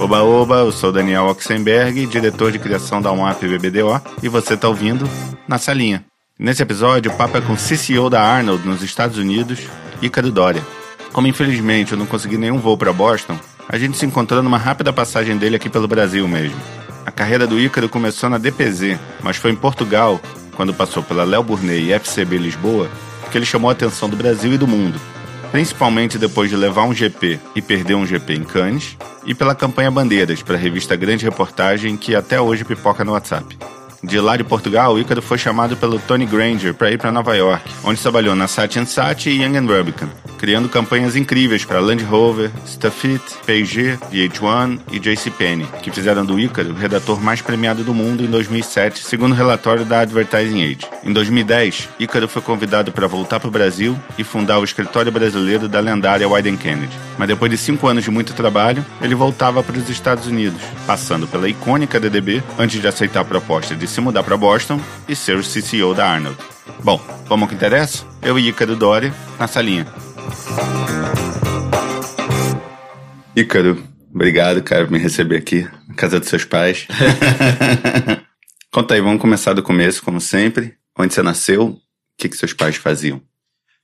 Oba Oba, eu sou Daniel Oxenberg, diretor de criação da UMAP BBDO, e você está ouvindo Na Salinha. Nesse episódio, o papo é com o CCO da Arnold nos Estados Unidos, Ícaro Dória. Como infelizmente eu não consegui nenhum voo para Boston, a gente se encontrou numa rápida passagem dele aqui pelo Brasil mesmo. A carreira do Ícaro começou na DPZ, mas foi em Portugal, quando passou pela Léo Burnet e FCB Lisboa, que ele chamou a atenção do Brasil e do mundo principalmente depois de levar um GP e perder um GP em Cannes, e pela campanha Bandeiras para a revista Grande Reportagem que até hoje pipoca no WhatsApp. De lá de Portugal, o Ícaro foi chamado pelo Tony Granger para ir para Nova York, onde trabalhou na Saatchi Saatchi e Young Rubicon, criando campanhas incríveis para Land Rover, Stuffit, P&G, VH1 e JCPenney, que fizeram do Ícaro o redator mais premiado do mundo em 2007, segundo o relatório da Advertising Age. Em 2010, Ícaro foi convidado para voltar para o Brasil e fundar o escritório brasileiro da lendária Wyden Kennedy. Mas depois de cinco anos de muito trabalho, ele voltava para os Estados Unidos, passando pela icônica DDB antes de aceitar a proposta de se mudar para Boston e ser o CCO da Arnold. Bom, vamos ao que interessa? Eu e Ícaro Dória na salinha. Ícaro, obrigado, cara, por me receber aqui na casa dos seus pais. Conta aí, vamos começar do começo, como sempre. Onde você nasceu? O que, que seus pais faziam?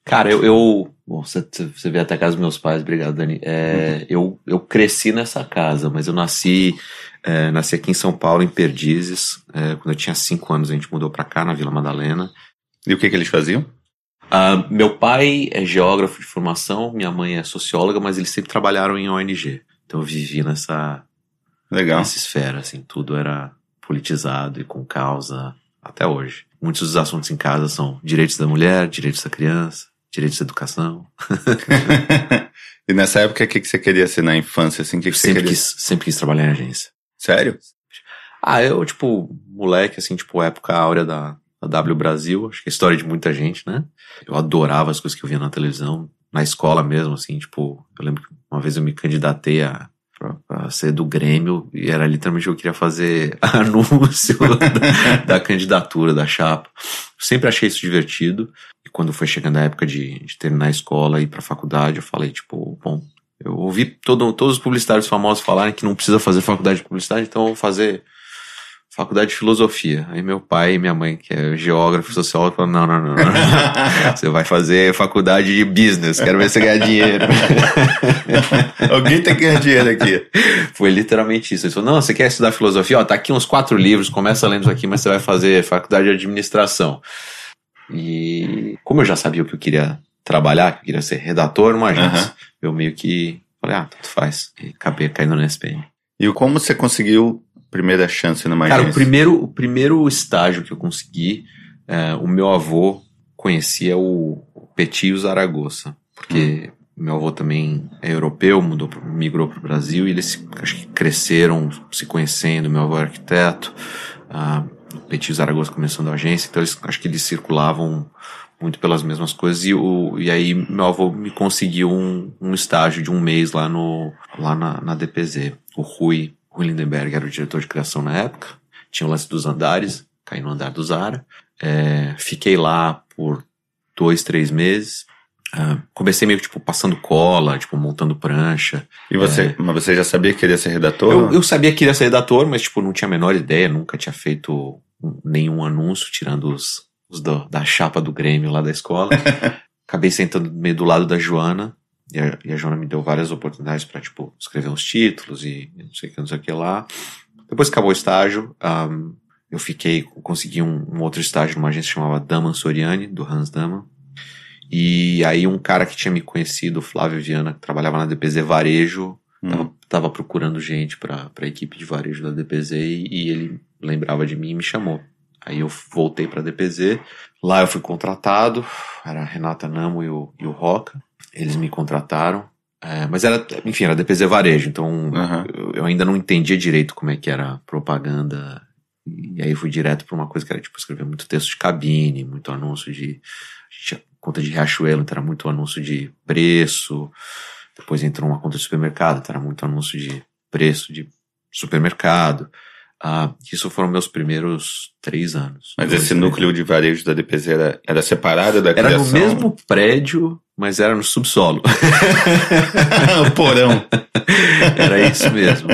Cara, eu. eu bom, você, você veio até a casa dos meus pais, obrigado, Dani. É, uhum. eu, eu cresci nessa casa, mas eu nasci é, nasci aqui em São Paulo, em Perdizes. É, quando eu tinha cinco anos, a gente mudou para cá, na Vila Madalena. E o que, que eles faziam? Uh, meu pai é geógrafo de formação, minha mãe é socióloga, mas eles sempre trabalharam em ONG. Então eu vivi nessa, Legal. nessa esfera, assim, tudo era politizado e com causa até hoje. Muitos dos assuntos em casa são direitos da mulher, direitos da criança, direitos da educação. e nessa época, o que, que você queria ser na infância? Assim, que que sempre, queria... quis, sempre quis trabalhar em agência. Sério? Ah, eu, tipo, moleque, assim, tipo, época áurea da, da W Brasil, acho que é a história de muita gente, né? Eu adorava as coisas que eu via na televisão, na escola mesmo, assim, tipo, eu lembro que uma vez eu me candidatei a pra, ser do Grêmio e era literalmente eu queria fazer anúncio da, da, candidatura, da chapa. sempre achei isso divertido e quando foi chegando a época de, de terminar a escola e ir pra faculdade, eu falei, tipo, bom, eu ouvi todo, todos os publicitários famosos falarem que não precisa fazer faculdade de publicidade, então eu vou fazer faculdade de filosofia. Aí meu pai e minha mãe, que é geógrafo, sociólogo, falaram, não, não, não, não. você vai fazer faculdade de business, quero ver você ganhar dinheiro. Alguém tem que ganhar dinheiro aqui. Foi literalmente isso. Ele falou, não, você quer estudar filosofia? Ó, tá aqui uns quatro livros, começa lendo isso aqui, mas você vai fazer faculdade de administração. E como eu já sabia o que eu queria trabalhar, que eu queria ser redator numa agência, uhum. eu meio que falei, ah, tanto faz. E acabei caindo na SPM. E como você conseguiu primeira chance numa Cara, agência? o primeiro, o primeiro estágio que eu consegui, é, o meu avô conhecia o, o Petio Zaragoza, porque hum. meu avô também é europeu, mudou, migrou para o Brasil e eles acho que cresceram se conhecendo. Meu avô é arquiteto, uh, o Petio Zaragoza começando a agência, então eles, acho que eles circulavam muito pelas mesmas coisas. E, o, e aí meu avô me conseguiu um, um estágio de um mês lá, no, lá na, na DPZ. O Rui, Rui Lindenberg era o diretor de criação na época. Tinha o lance dos andares, caí no andar do Zara. É, fiquei lá por dois, três meses. Uh, comecei meio tipo passando cola, tipo montando prancha. E você, é, mas você já sabia que queria ser redator? Eu, eu, sabia que queria ser redator, mas tipo não tinha a menor ideia, nunca tinha feito nenhum anúncio, tirando os, os do, da chapa do Grêmio lá da escola. Acabei sentando meio do lado da Joana, e a, e a Joana me deu várias oportunidades para tipo, escrever uns títulos e não sei o que, não sei o que lá. Depois que acabou o estágio, um, eu fiquei, consegui um, um, outro estágio numa agência que chamava Daman Soriani, do Hans Daman. E aí um cara que tinha me conhecido, Flávio Viana, que trabalhava na DPZ Varejo, hum. tava, tava, procurando gente para a equipe de varejo da DPZ e, e ele lembrava de mim e me chamou. Aí eu voltei para a DPZ. Lá eu fui contratado, era a Renata Namo e o, e o Roca. Eles me contrataram. É, mas era, enfim, era DPZ Varejo, então uhum. eu, eu, ainda não entendia direito como é que era propaganda. E aí fui direto para uma coisa que era tipo escrever muito texto de cabine, muito anúncio de. Tinha conta de Riachuelo, então era muito anúncio de preço. Depois entrou uma conta de supermercado, então era muito anúncio de preço de supermercado. Ah, isso foram meus primeiros três anos. Mas esse núcleo de varejo da DPZ era, era separado da era criação? Era no mesmo prédio, mas era no subsolo. o porão. era isso mesmo.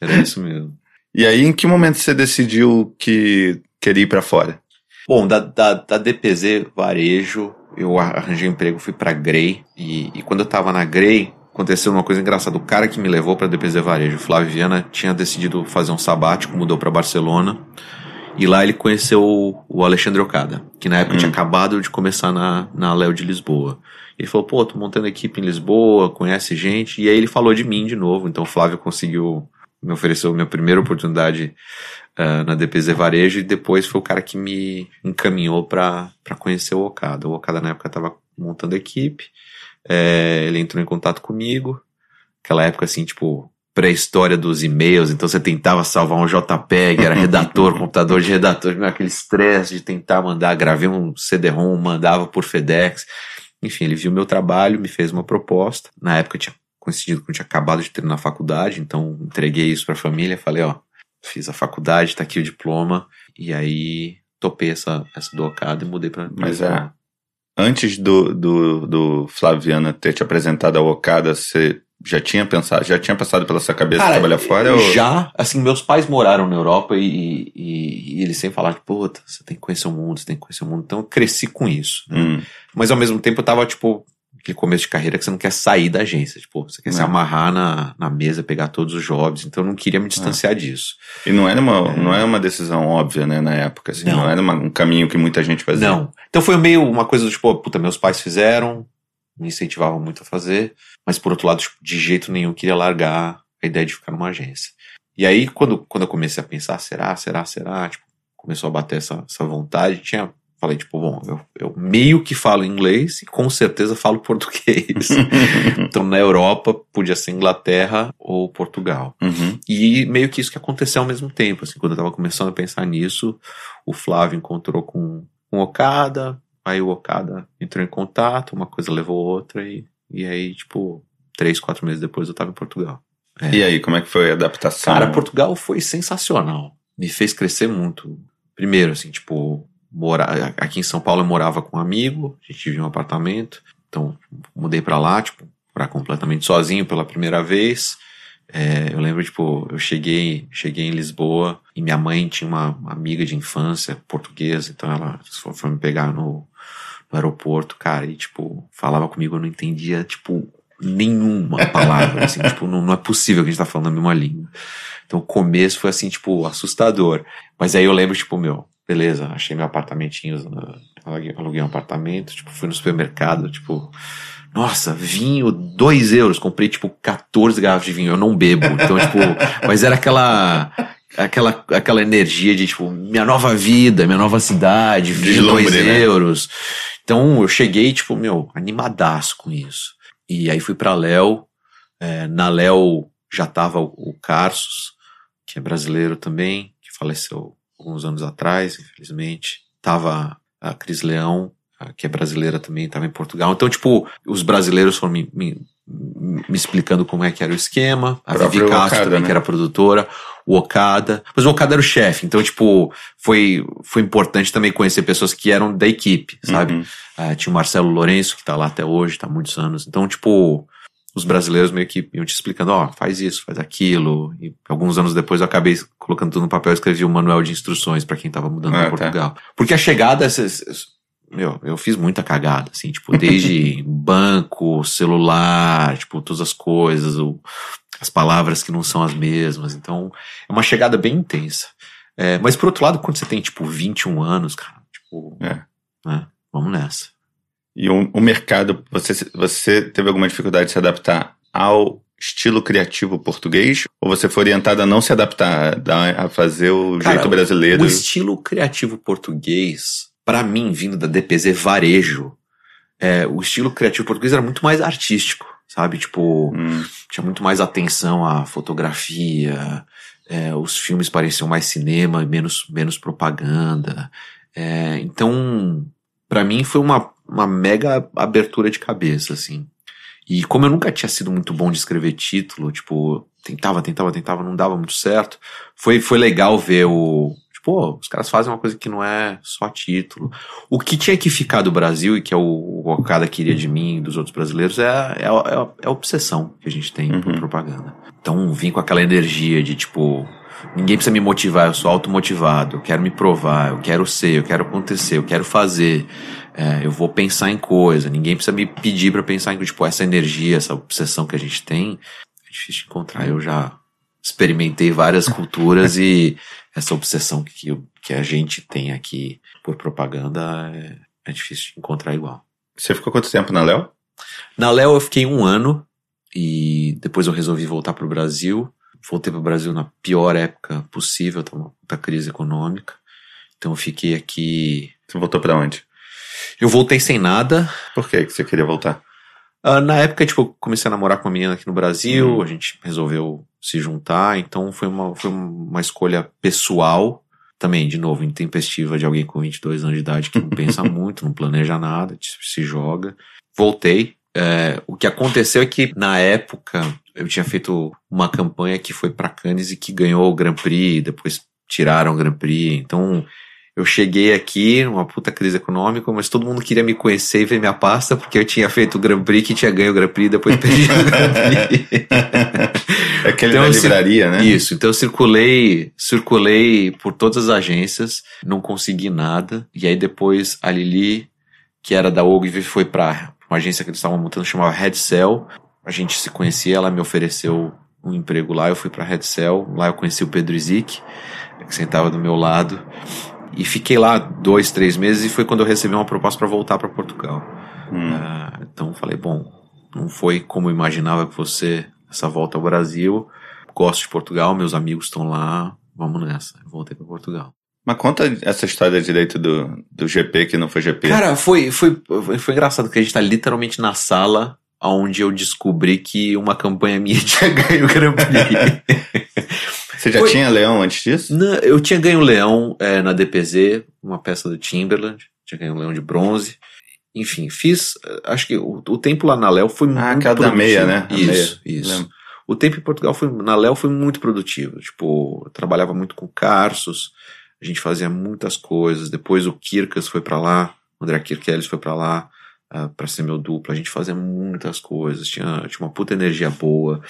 Era isso mesmo. E aí, em que momento você decidiu que queria ir para fora? Bom, da, da, da, DPZ Varejo, eu arranjei um emprego, fui para Grey. E, e, quando eu tava na Grey, aconteceu uma coisa engraçada. O cara que me levou para DPZ Varejo, Flávio Viana, tinha decidido fazer um sabático, mudou para Barcelona. E lá ele conheceu o Alexandre Ocada, que na época hum. tinha acabado de começar na, na Léo de Lisboa. Ele falou, pô, tô montando equipe em Lisboa, conhece gente. E aí ele falou de mim de novo. Então o Flávio conseguiu, me ofereceu a minha primeira oportunidade uh, na DPZ Varejo. E depois foi o cara que me encaminhou para conhecer o Okada. O Okada na época tava montando equipe. É, ele entrou em contato comigo. Aquela época assim, tipo, pré-história dos e-mails, então você tentava salvar um JPEG, era redator, computador de redator, aquele estresse de tentar mandar, gravei um CD-ROM, mandava por FedEx. Enfim, ele viu meu trabalho, me fez uma proposta. Na época tinha coincidido que eu tinha acabado de terminar a faculdade, então entreguei isso para a família, falei, ó, fiz a faculdade, tá aqui o diploma, e aí topei essa, essa do Okada e mudei para Mas é, antes do, do, do Flaviana ter te apresentado ao Okada, você já tinha pensado, já tinha passado pela sua cabeça Cara, trabalhar fora? Ou... Já, assim, meus pais moraram na Europa e, e, e eles sempre falaram, puta, você tem que conhecer o mundo, você tem que conhecer o mundo. Então eu cresci com isso. Né? Hum. Mas ao mesmo tempo eu tava, tipo, aquele começo de carreira que você não quer sair da agência. Tipo, você quer não. se amarrar na, na mesa, pegar todos os jobs. Então eu não queria me distanciar é. disso. E não era uma, é. não era uma decisão óbvia, né, na época. Assim, não. não era uma, um caminho que muita gente fazia. Não. Então foi meio uma coisa do tipo, puta, meus pais fizeram, me incentivavam muito a fazer, mas por outro lado, de jeito nenhum queria largar a ideia de ficar numa agência. E aí, quando, quando eu comecei a pensar, será, será, será, tipo, começou a bater essa, essa vontade, tinha, falei, tipo, bom, eu, eu meio que falo inglês e com certeza falo português. então, na Europa, podia ser Inglaterra ou Portugal. Uhum. E meio que isso que aconteceu ao mesmo tempo, assim, quando eu tava começando a pensar nisso, o Flávio encontrou com, com Okada, Aí o Okada entrou em contato, uma coisa levou outra e, e aí, tipo, três, quatro meses depois eu tava em Portugal. É. E aí, como é que foi a adaptação? Cara, Portugal foi sensacional. Me fez crescer muito. Primeiro, assim, tipo, morar, aqui em São Paulo eu morava com um amigo, a gente vivia um apartamento, então mudei para lá, tipo, para completamente sozinho pela primeira vez. É, eu lembro, tipo, eu cheguei, cheguei em Lisboa e minha mãe tinha uma, uma amiga de infância portuguesa, então ela foi me pegar no, no aeroporto, cara, e, tipo, falava comigo, eu não entendia, tipo, nenhuma palavra, assim, tipo, não, não é possível que a gente tá falando a mesma língua. Então o começo foi, assim, tipo, assustador. Mas aí eu lembro, tipo, meu, beleza, achei meu apartamentinho, aluguei um apartamento, tipo, fui no supermercado, tipo, nossa, vinho, 2 euros, comprei, tipo, 14 garrafas de vinho, eu não bebo, então, tipo, mas era aquela, aquela, aquela energia de, tipo, minha nova vida, minha nova cidade, vinho, 2 né? euros. Então eu cheguei, tipo, meu, animadaço com isso. E aí fui pra Léo. É, na Léo já tava o, o Carsos, que é brasileiro também, que faleceu alguns anos atrás, infelizmente. Tava a Cris Leão, que é brasileira também, tava em Portugal. Então, tipo, os brasileiros foram me, me, me explicando como é que era o esquema. A Vivi Castro também, né? que era produtora o Okada. Mas o Okada era o chefe, então, tipo, foi, foi importante também conhecer pessoas que eram da equipe, sabe? Uhum. Uh, tinha o Marcelo Lourenço, que tá lá até hoje, tá há muitos anos. Então, tipo, os brasileiros meio que iam te explicando, ó, oh, faz isso, faz aquilo. E alguns anos depois eu acabei colocando tudo no papel e escrevi um manual de instruções para quem tava mudando ah, para Portugal. Tá. Porque a chegada, meu, eu fiz muita cagada, assim, tipo, desde banco, celular, tipo, todas as coisas, o, as palavras que não são as mesmas. Então, é uma chegada bem intensa. É, mas por outro lado, quando você tem, tipo, 21 anos, cara, tipo, é. né, vamos nessa. E o, o mercado, você, você teve alguma dificuldade de se adaptar ao estilo criativo português? Ou você foi orientado a não se adaptar, a fazer o Cara, jeito brasileiro? O estilo criativo português, para mim, vindo da DPZ Varejo, é, o estilo criativo português era muito mais artístico sabe? Tipo, hum. tinha muito mais atenção à fotografia, é, os filmes pareciam mais cinema e menos, menos propaganda. É, então, para mim foi uma, uma mega abertura de cabeça, assim. E como eu nunca tinha sido muito bom de escrever título, tipo, tentava, tentava, tentava, não dava muito certo, foi, foi legal ver o, pô, os caras fazem uma coisa que não é só título. O que tinha que ficar do Brasil, e que é o, o Okada queria de mim e dos outros brasileiros, é, a- é, a- é a obsessão que a gente tem por Uhum. propaganda. Então, vim com aquela energia de tipo. Ninguém precisa me motivar, eu sou automotivado, eu quero me provar, eu quero ser, eu quero acontecer, eu quero fazer, é, eu vou pensar em coisa, ninguém precisa me pedir pra pensar em tipo, essa energia, essa obsessão que a gente tem, é difícil de encontrar. Eu já experimentei várias culturas e essa obsessão que, que a gente tem aqui por propaganda é, é difícil de encontrar igual. Você ficou quanto tempo na Léo? Na Léo eu fiquei um ano e depois eu resolvi voltar pro Brasil. Voltei pro Brasil na pior época possível, tá uma puta crise econômica. Então eu fiquei aqui. Você voltou pra onde? Eu voltei sem nada. Por que você queria voltar? Ah, na época, tipo, eu comecei a namorar com uma menina aqui no Brasil, Uhum. a gente resolveu se juntar, então foi uma, foi uma escolha pessoal. Também, de novo, intempestiva de alguém com 22 anos de idade que não pensa muito, não planeja nada, se joga. Voltei. É, o que aconteceu é que, na época, eu tinha feito uma campanha que foi pra Cannes e que ganhou o Grand Prix, depois tiraram o Grand Prix. Então, eu cheguei aqui numa puta crise econômica, mas todo mundo queria me conhecer e ver minha pasta, porque eu tinha feito o Grand Prix, que tinha ganho o Grand Prix, depois perdi o Grand Prix. É aquele Então, da livraria, né? Isso, então eu circulei, circulei por todas as agências, não consegui nada. E aí depois a Lili, que era da Ogilvy, foi pra uma agência que eles estavam montando, chamava Red Cell. A gente se conhecia, ela me ofereceu um emprego lá, eu fui pra Red Cell. Lá eu conheci o Pedro Zic, que sentava do meu lado. E fiquei lá dois, três meses e foi quando eu recebi uma proposta para voltar para Portugal. Hum. Ah, então falei, bom, não foi como eu imaginava que fosse essa volta ao Brasil. Gosto de Portugal, meus amigos estão lá, vamos nessa. Voltei para Portugal. Mas conta essa história direito do, do GP que não foi GP. Cara, foi, foi, foi engraçado que a gente tá literalmente na sala onde eu descobri que uma campanha minha tinha ganho o Grand Prix. Você já foi- tinha Leão antes disso? Na- eu tinha ganho Leão é, na DPZ, uma peça do Timberland, tinha ganho o Leão de bronze. Enfim, fiz. Acho que o, o tempo lá na Léo foi muito Ah, aquela da produtivo. meia, né? A Isso, meia, isso. lembro. O tempo em Portugal foi, na Léo foi muito produtivo. Tipo, trabalhava muito com Carsos, a gente fazia muitas coisas. Depois o Kirkas foi pra lá, o André Kirkelis foi pra lá uh, para ser meu duplo. A gente fazia muitas coisas, tinha, tinha uma puta energia boa.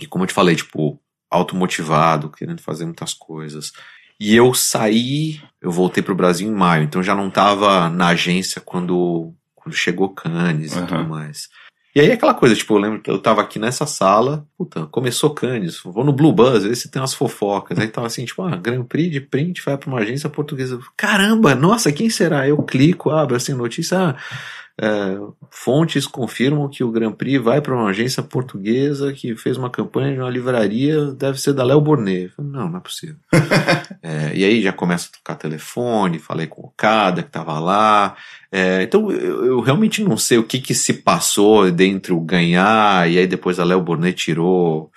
E como eu te falei, tipo, automotivado, querendo fazer muitas coisas. E eu saí, eu voltei pro Brasil em maio, então já não tava na agência quando, quando chegou Cannes e Aham. tudo mais. E aí aquela coisa, tipo, eu lembro que eu tava aqui nessa sala, puta, começou Cannes, vou no Blue Buzz, ver se tem umas fofocas. Aí tava assim, tipo, ah, Grand Prix de print vai pra uma agência portuguesa. Caramba, nossa, quem será? Eu clico, abro assim, notícia, ah, é, fontes confirmam que o Grand Prix vai para uma agência portuguesa que fez uma campanha de uma livraria, deve ser da Léo Burnet. Falei, não, não é possível. É, e aí já começa a tocar telefone, falei com o Cada que tava lá. É, então eu, eu realmente não sei o que que se passou dentro ganhar, e aí depois a Léo Burnet tirou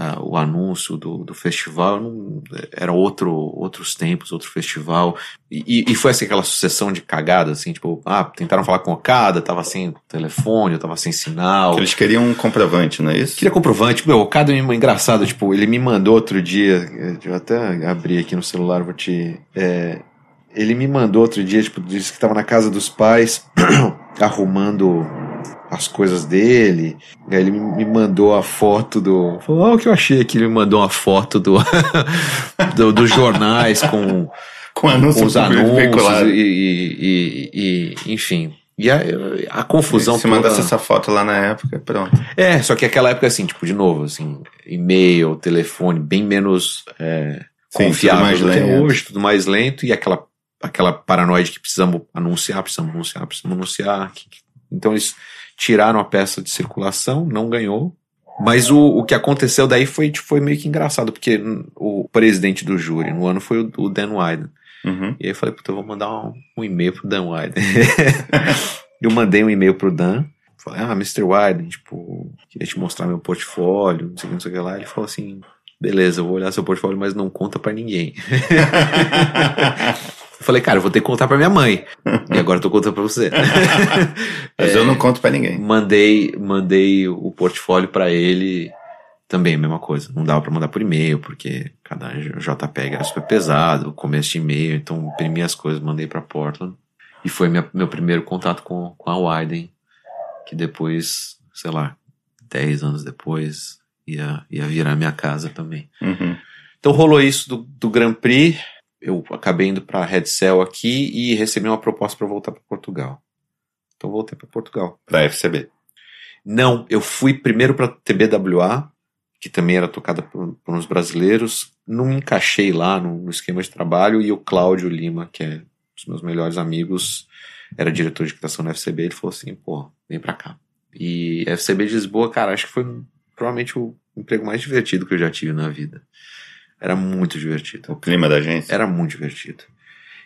ah, o anúncio do, do festival. Não- era outro, outros tempos, outro festival. E, e foi assim aquela sucessão de cagadas, assim, tipo, ah, tentaram falar com o Okada, tava sem telefone, eu tava sem sinal. Que eles queriam um comprovante, não é isso? Queria comprovante. Meu, o Okada é engraçado, tipo, ele me mandou outro dia, deixa eu até abrir aqui no celular, vou te... é, ele me mandou outro dia, tipo, disse que tava na casa dos pais, arrumando as coisas dele, aí ele me mandou a foto do... Falou, ah, o que eu achei aqui, ele me mandou uma foto do, do- dos jornais com Com anúncio com os anúncios e, e- e- e- enfim. E a, a confusão Se toda. mandasse essa foto lá na época, pronto. É, só que aquela época, assim, tipo, de novo, assim, e-mail, telefone, bem menos é, Sim, confiável do que é lento. hoje, tudo mais lento, e aquela, aquela paranoia de que precisamos anunciar, precisamos anunciar, precisamos anunciar. Então eles tiraram a peça de circulação, não ganhou. Mas o, o que aconteceu daí foi, foi meio que engraçado, porque o presidente do júri no ano foi o, o Dan Wyden. Uhum. E aí eu falei, puta, eu vou mandar um, um e-mail pro Dan Wyden. eu mandei um e-mail pro Dan. Falei, ah, Mr. Wyden, tipo, queria te mostrar meu portfólio, não sei o que, não sei o que lá. Ele falou assim, beleza, eu vou olhar seu portfólio, mas não conta pra ninguém. eu falei, cara, eu vou ter que contar pra minha mãe. E agora eu tô contando pra você. Mas eu não conto pra ninguém. mandei, mandei o portfólio pra ele também a mesma coisa. Não dava para mandar por e-mail, porque cada JPEG era super pesado, começo de e-mail, então imprimi as coisas, mandei para Portland. E foi minha, meu primeiro contato com, com a Widen, que depois, sei lá, 10 anos depois, ia, ia virar minha casa também. Uhum. Então rolou isso do, do Grand Prix, eu acabei indo para Red Cell aqui e recebi uma proposta para voltar para Portugal. Então voltei para Portugal. Pra FCB. Não, eu fui primeiro para TBWA, que também era tocada por, por uns brasileiros. Não me encaixei lá no, no, esquema de trabalho e o Cláudio Lima, que é um dos meus melhores amigos, era diretor de criação na FCB, ele falou assim, pô, vem pra cá. E FCB de Lisboa, cara, acho que foi provavelmente o emprego mais divertido que eu já tive na vida. Era muito divertido. O clima da agência? Era muito divertido.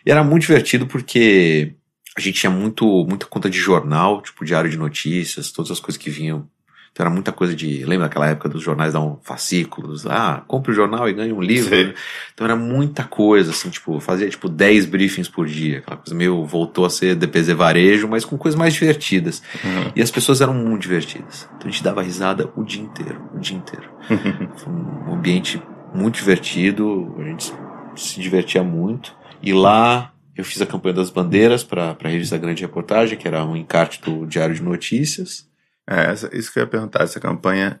E era muito divertido porque a gente tinha muito, muita conta de jornal, tipo diário de notícias, todas as coisas que vinham. Então era muita coisa de. Lembra daquela época dos jornais davam fascículos? Ah, compre o jornal e ganhe um livro. Sim. Então era muita coisa, assim, tipo, fazia tipo 10 briefings por dia. Aquela coisa meio voltou a ser DPZ varejo, mas com coisas mais divertidas. Uhum. E as pessoas eram muito divertidas. Então a gente dava risada o dia inteiro, o dia inteiro. Foi um ambiente muito divertido, a gente se divertia muito. E lá eu fiz a campanha das bandeiras para a revista Grande Reportagem, que era um encarte do Diário de Notícias. É, essa, isso que eu ia perguntar. Essa campanha,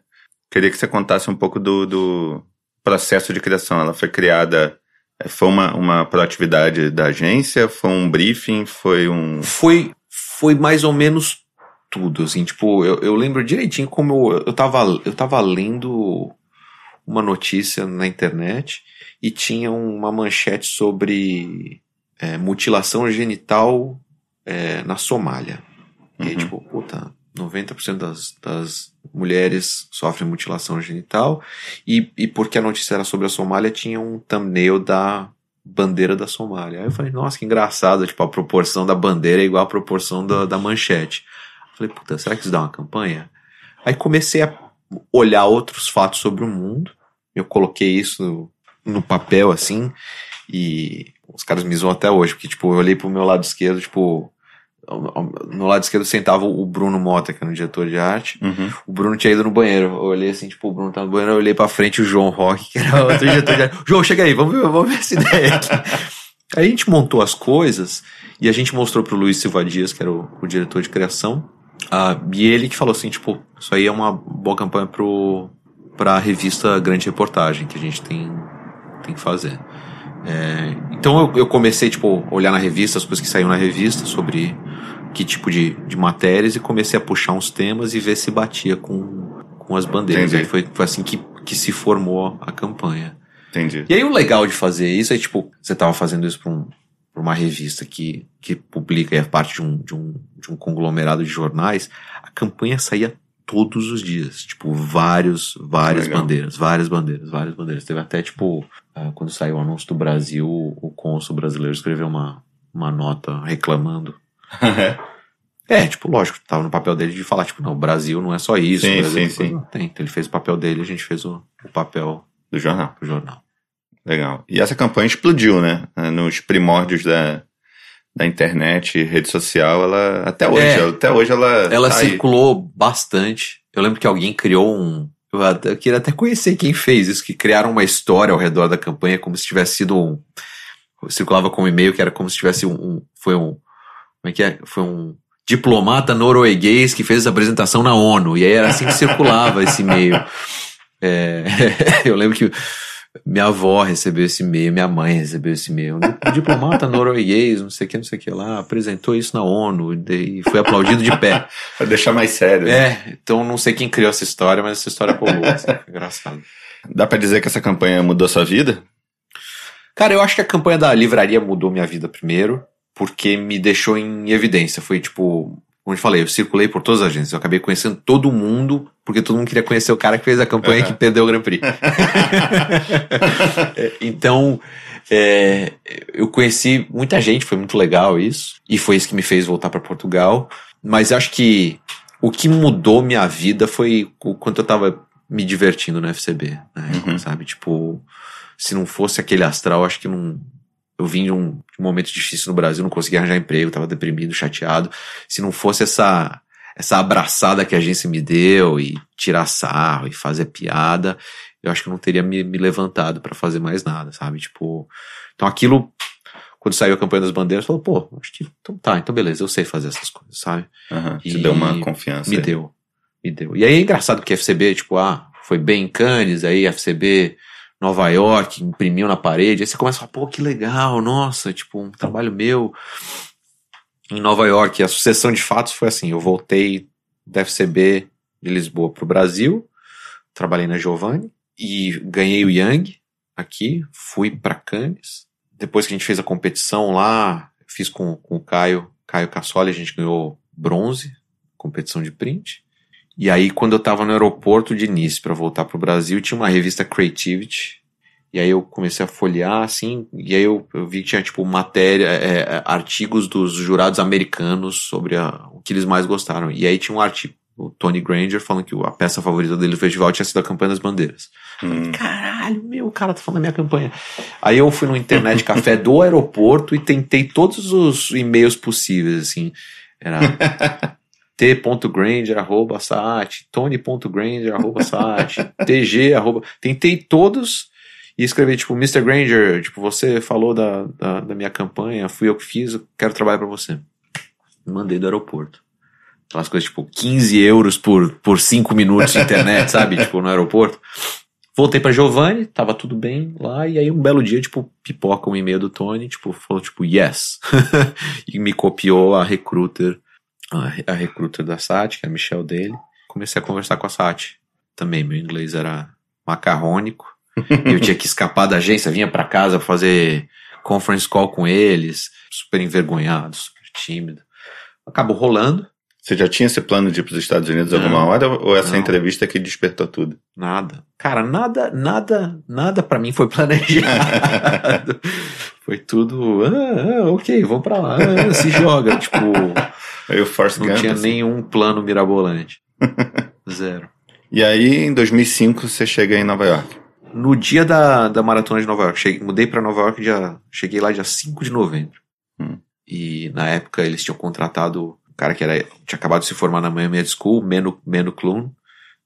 queria que você contasse um pouco do, do processo de criação. Ela foi criada, é, foi uma, uma proatividade da agência, foi um briefing, foi um. Foi, foi mais ou menos tudo, assim, tipo, eu, eu lembro direitinho como eu, eu, tava, eu tava lendo uma notícia na internet e tinha uma manchete sobre é, mutilação genital é, na Somália. Uhum. E aí, tipo, puta, 90% das, das mulheres sofrem mutilação genital. E, e porque a notícia era sobre a Somália, tinha um thumbnail da bandeira da Somália. Aí eu falei, nossa, que engraçado, tipo, a proporção da bandeira é igual à proporção da, da manchete. Eu falei, puta, será que isso dá uma campanha? Aí comecei a olhar outros fatos sobre o mundo. Eu coloquei isso no papel, assim, e os caras me zoam até hoje, porque, tipo, eu olhei pro meu lado esquerdo, tipo, no lado esquerdo sentava o Bruno Mota, que era um diretor de arte. Uhum. O Bruno tinha ido no banheiro. Eu olhei assim, tipo, o Bruno tava no banheiro, eu olhei pra frente o João Roque, que era outro diretor de arte. João, chega aí, vamos ver, vamos ver essa ideia aqui. Aí a gente montou as coisas e a gente mostrou pro Luiz Silva Dias, que era o, o diretor de criação. Uh, e ele que falou assim, tipo, isso aí é uma boa campanha pro, pra revista Grande Reportagem que a gente tem, tem que fazer. É, então eu, eu, comecei, tipo, a olhar na revista, as coisas que saíam na revista sobre que tipo de, de matérias e comecei a puxar uns temas e ver se batia com, com as bandeiras. Aí foi, foi assim que, que se formou a campanha. Entendi. E aí o legal de fazer isso é, tipo, você tava fazendo isso para um, uma revista que, que publica e é parte de um, de, um, de um conglomerado de jornais, a campanha saía todos os dias. Tipo, vários, várias Legal. bandeiras, várias bandeiras, várias bandeiras. Teve até, tipo, uh, quando saiu o anúncio do Brasil, o cônsul brasileiro escreveu uma, uma nota reclamando. é, tipo, lógico, tava no papel dele de falar, tipo, não, o Brasil não é só isso. Sim, sim, sim. Tem. Então ele fez o papel dele, a gente fez o, o papel do jornal. Do jornal. Legal. E essa campanha explodiu, né? Nos primórdios da, da internet, rede social, ela até hoje, é, até hoje ela ela tá circulou aí. bastante. Eu lembro que alguém criou um eu, até, eu queria até conhecer quem fez isso, que criaram uma história ao redor da campanha como se tivesse sido um circulava como e-mail que era como se tivesse um, um foi um como é que é? Foi um diplomata norueguês que fez a apresentação na ONU e aí era assim que circulava esse e-mail. É, eu lembro que minha avó recebeu esse e-mail, minha mãe recebeu esse e-mail. Um diplomata norueguês, não sei o que, não sei o que lá, apresentou isso na ONU e foi aplaudido de pé. pra deixar mais sério. É, né? então não sei quem criou essa história, mas essa história rolou, assim, engraçado. Dá pra dizer que essa campanha mudou sua vida? Cara, eu acho que a campanha da livraria mudou minha vida primeiro, porque me deixou em evidência. Foi tipo, como eu falei, eu circulei por todas as agências, eu acabei conhecendo todo mundo, porque todo mundo queria conhecer o cara que fez a campanha uhum. que perdeu o Grand Prix. É, então, é, eu conheci muita gente, foi muito legal isso, e foi isso que me fez voltar para Portugal. Mas acho que o que mudou minha vida foi o quanto eu tava me divertindo no FCB, né? Uhum. Sabe? Tipo, se não fosse aquele astral, acho que não, eu vim de um, de um, momento difícil no Brasil, não conseguia arranjar emprego, estava deprimido, chateado. Se não fosse essa essa abraçada que a agência me deu e tirar sarro e fazer piada, eu acho que eu não teria me, me levantado para fazer mais nada, sabe? Tipo, então aquilo, quando saiu a campanha das bandeiras, falou, pô, acho que, então tá, então beleza, eu sei fazer essas coisas, sabe? Uhum, te deu uma confiança. Me aí. deu, me deu. E aí é engraçado que FCB, tipo, ah, foi bem em Cannes, aí FCB Nova York, imprimiu na parede, aí você começa a falar, pô, que legal, nossa, tipo, um trabalho meu em Nova York. A sucessão de fatos foi assim, eu voltei da FCB de Lisboa para o Brasil, trabalhei na Giovanni e ganhei o Young aqui, fui para Cannes. Depois que a gente fez a competição lá, fiz com, com o Caio, Caio Cassoli, a gente ganhou bronze, competição de print. E aí, quando eu tava no aeroporto de Nice para voltar pro Brasil, tinha uma revista Creativity. E aí eu comecei a folhear, assim, e aí eu, eu vi que tinha, tipo, matéria, é, é, artigos dos jurados americanos sobre a, o que eles mais gostaram. E aí tinha um artigo, o Tony Granger, falando que a peça favorita dele no festival tinha sido a Campanha das Bandeiras. Hum. Caralho, meu, o cara tá falando da minha campanha. Aí eu fui no internet café do aeroporto e tentei todos os e-mails possíveis, assim. Era t.granger, arroba saat, tony.granger, arroba saat, tg, arroba... Tentei todos e escrevi, tipo, Mr. Granger, tipo, você falou da, da, da minha campanha, fui eu que fiz, eu quero trabalhar para você. Mandei do aeroporto. Aquelas coisas, tipo, 15 euros por, por 5 minutos de internet, sabe? Tipo, no aeroporto. Voltei pra Giovanni, tava tudo bem lá, e aí um belo dia, tipo, pipoca um e-mail do Tony, tipo, falou, tipo, yes. e me copiou a recruiter, a, a recruiter da SAT, que é a Michelle dele. Comecei a conversar com a SAT. Também, meu inglês era macarrônico. eu tinha que escapar da agência, vinha para casa pra fazer conference call com eles, super envergonhado, super tímido. Acabou rolando, Você já tinha esse plano de ir para os Estados Unidos Não. alguma hora ou essa Não. entrevista que despertou tudo? nada. Cara, nada, nada, nada para mim foi planejado. foi tudo, ah, ah, ok, vamos pra lá, ah, se joga. Tipo, Aí o Force não Gump, tinha assim. nenhum plano mirabolante. Zero. E aí, em 2005, você chega em Nova York. No dia da, da maratona de Nova York, cheguei, mudei pra Nova York, dia, cheguei lá dia 5 de novembro. Hum. E na época eles tinham contratado um cara que era, tinha acabado de se formar na Miami Ed School, Menu, Menu Kloon,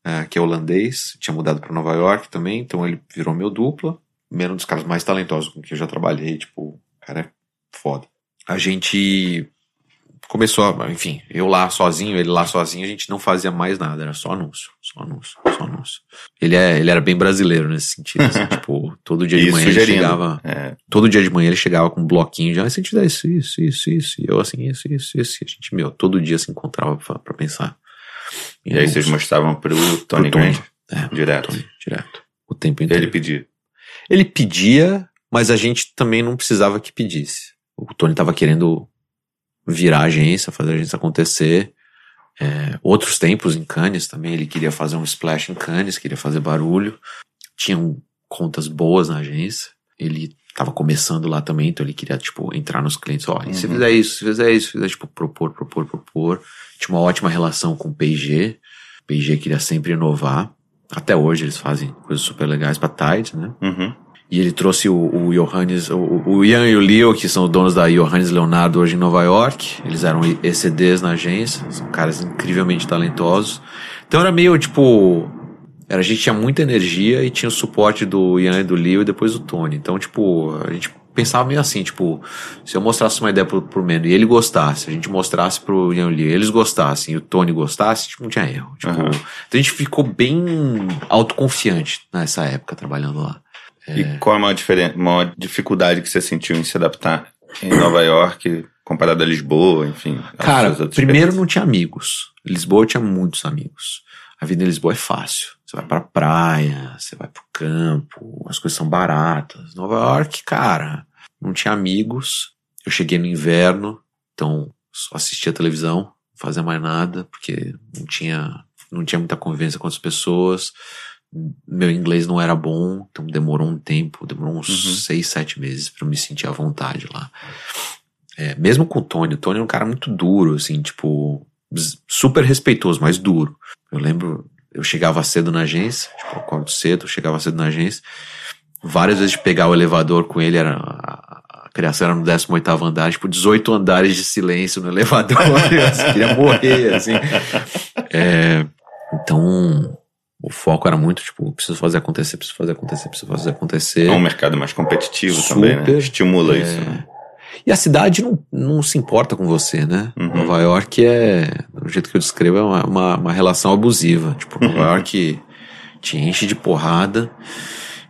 eh, que é holandês, tinha mudado pra Nova York também, então ele virou meu dupla. Menu é um dos caras mais talentosos com quem eu já trabalhei, tipo, o cara é foda. A gente começou, a- enfim, eu lá sozinho, ele lá sozinho, a gente não fazia mais nada, era só anúncio, só anúncio, só anúncio. Ele, é, ele era bem brasileiro nesse sentido, assim, tipo, todo dia de manhã ele sugerindo. chegava, É, todo dia de manhã ele chegava com um bloquinho já, "Ah, se a gente fizer isso, isso, isso, isso, e eu assim, isso, isso, isso, e a gente, meu, todo dia se encontrava pra, pra pensar. e aí vocês mostravam pro Tony Pro Tony. Granger É, direto. Tony, direto. O tempo inteiro. Ele pedia. Ele pedia, mas a gente também não precisava que pedisse. O Tony tava querendo virar a agência, fazer a agência acontecer. É, outros tempos em Cannes também, ele queria fazer um splash em Cannes, queria fazer barulho. Tinham contas boas na agência. Ele tava começando lá também, então ele queria, tipo, entrar nos clientes. Ó, e se Uhum. fizer isso, se fizer isso, se fizer, tipo, propor, propor, propor. Tinha uma ótima relação com o P&G. O P&G queria sempre inovar. Até hoje eles fazem coisas super legais pra Tide, né? Uhum. E ele trouxe o, o Johannes, o, o Ian e o Leo, que são os donos da Johannes Leonardo hoje em Nova York. Eles eram ECDs na agência, são caras incrivelmente talentosos. Então era meio tipo. Era, a gente tinha muita energia e tinha o suporte do Ian e do Leo e depois do Tony. Então, tipo, a gente pensava meio assim, tipo, se eu mostrasse uma ideia pro, pro Mendo e ele gostasse, a gente mostrasse pro Ian e o Leo e eles gostassem e o Tony gostasse, tipo, não tinha erro. Tipo, Aham. Então a gente ficou bem autoconfiante nessa época trabalhando lá. E qual a maior, maior dificuldade que você sentiu em se adaptar em Nova York comparado a Lisboa, enfim? Cara, primeiro não tinha amigos. Lisboa tinha muitos amigos. A vida em Lisboa é fácil. Você vai pra praia, você vai pro campo, as coisas são baratas. Nova York, cara, não tinha amigos. Eu cheguei no inverno, então só assistia televisão, não fazia mais nada, porque não tinha, não tinha muita convivência com as pessoas. Meu inglês não era bom, então demorou um tempo, demorou uns Uhum. seis, sete meses pra eu me sentir à vontade lá. É, mesmo com o Tony, o Tony é um cara muito duro, assim, tipo, super respeitoso, mas duro. Eu lembro, eu chegava cedo na agência, tipo, eu acordo cedo, eu chegava cedo na agência. Várias vezes de pegar o elevador com ele era a- a- criação era no 18 andar, tipo, 18 andares de silêncio no elevador. eu queria morrer, assim. É, então, o foco era muito, tipo, preciso fazer acontecer, preciso fazer acontecer, preciso fazer acontecer. É um mercado mais competitivo Super, também, né? Estimula é, isso, né? E a cidade não, não se importa com você, né? Uhum. Nova York é, do jeito que eu descrevo, é uma, uma, uma relação abusiva. Tipo, Nova uhum. York te enche de porrada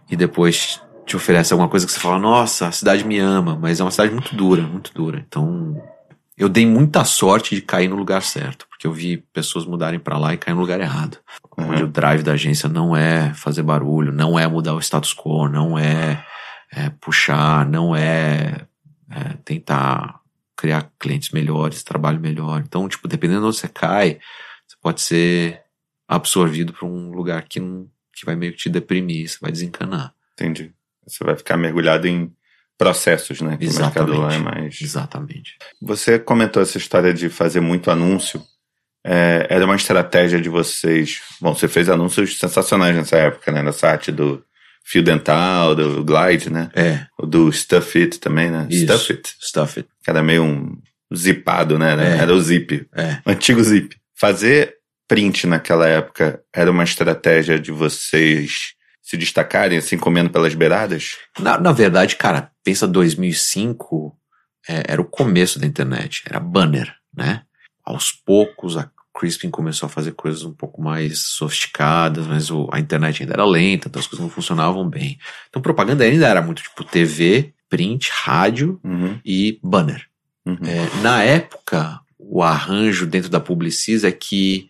e depois te oferece alguma coisa que você fala, nossa, a cidade me ama, mas é uma cidade muito dura, muito dura. Então, eu dei muita sorte de cair no lugar certo, porque eu vi pessoas mudarem para lá e cair no lugar errado. Uhum. Onde o drive da agência não é fazer barulho, não é mudar o status quo, não é, é puxar, não é, é, tentar criar clientes melhores, trabalho melhor. Então, tipo, dependendo de onde você cai, você pode ser absorvido para um lugar que, que vai meio que te deprimir, você vai desencanar. Entendi. Você vai ficar mergulhado em processos, né? Que Exatamente. o mercado lá é mais. Exatamente. Você comentou essa história de fazer muito anúncio. É, era uma estratégia de vocês. Bom, você fez anúncios sensacionais nessa época, né? Na site do fio dental, do Glide, né? É. Do Stuff It também, né? Isso. Stuff It. Stuff It. Que era meio um zipado, né? É. Era o zip. É. O antigo zip. Fazer print naquela época era uma estratégia de vocês se destacarem, assim, comendo pelas beiradas? Na, na verdade, cara, pensa 2005, é, era o começo da internet, era banner, né? Aos poucos a Crispin começou a fazer coisas um pouco mais sofisticadas, mas o, a internet ainda era lenta, então as coisas não funcionavam bem. Então propaganda ainda era muito tipo TV, print, rádio uhum. e banner. Uhum. É, na época, o arranjo dentro da Publicis é que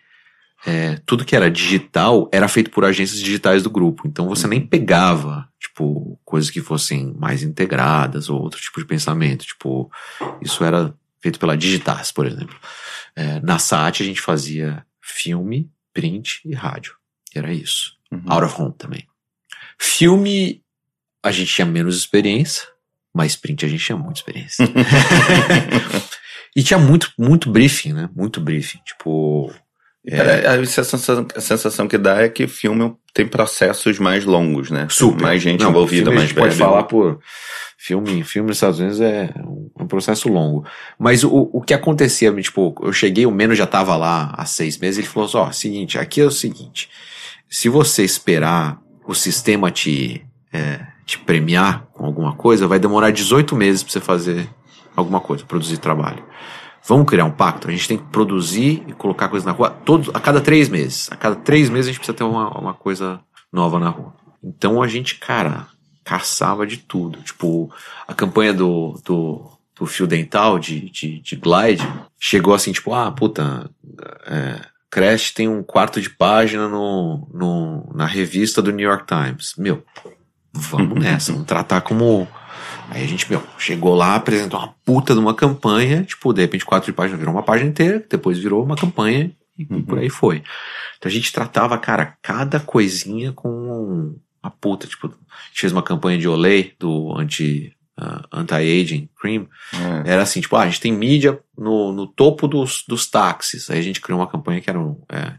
é, tudo que era digital era feito por agências digitais do grupo. Então você nem pegava, tipo, coisas que fossem mais integradas ou outro tipo de pensamento. Tipo, isso era feito pela Digitas, por exemplo. É, na SAT a gente fazia filme, print e rádio. Era isso. Uhum. Out of home também. Filme, a gente tinha menos experiência, mas print a gente tinha muita experiência. e tinha muito, muito briefing, né? Muito briefing. Tipo, é. A, sensação, a sensação que dá é que o filme tem processos mais longos, né? Super. Mais gente Não, envolvida, mais velho. pode falar por filme, filme nos Estados Unidos é um, processo longo. Mas o, o que acontecia, tipo, eu cheguei, o Menos já tava lá há seis meses, ele falou assim, ó, seguinte, aqui é o seguinte, se você esperar o sistema te, é, te premiar com alguma coisa, vai demorar 18 meses pra você fazer alguma coisa, produzir trabalho. Vamos criar um pacto? A gente tem que produzir e colocar coisas na rua todos, a cada três meses. A cada três meses a gente precisa ter uma, uma coisa nova na rua. Então a gente, cara, caçava de tudo. Tipo, a campanha do, do, do fio dental de, de, de Glide chegou assim, tipo, ah, puta, é, Crash tem um quarto de página no, no, na revista do New York Times. Meu, vamos nessa, vamos tratar como Aí a gente, meu, chegou lá, apresentou uma puta de uma campanha, tipo, de repente quatro de página virou uma página inteira, depois virou uma campanha e uhum. por aí foi. Então a gente tratava, cara, cada coisinha com a puta, tipo, a gente fez uma campanha de Olay, do anti, uh, anti-aging cream, é. era assim, tipo, ah, a gente tem mídia no, no topo dos, dos táxis, aí a gente criou uma campanha que eram é,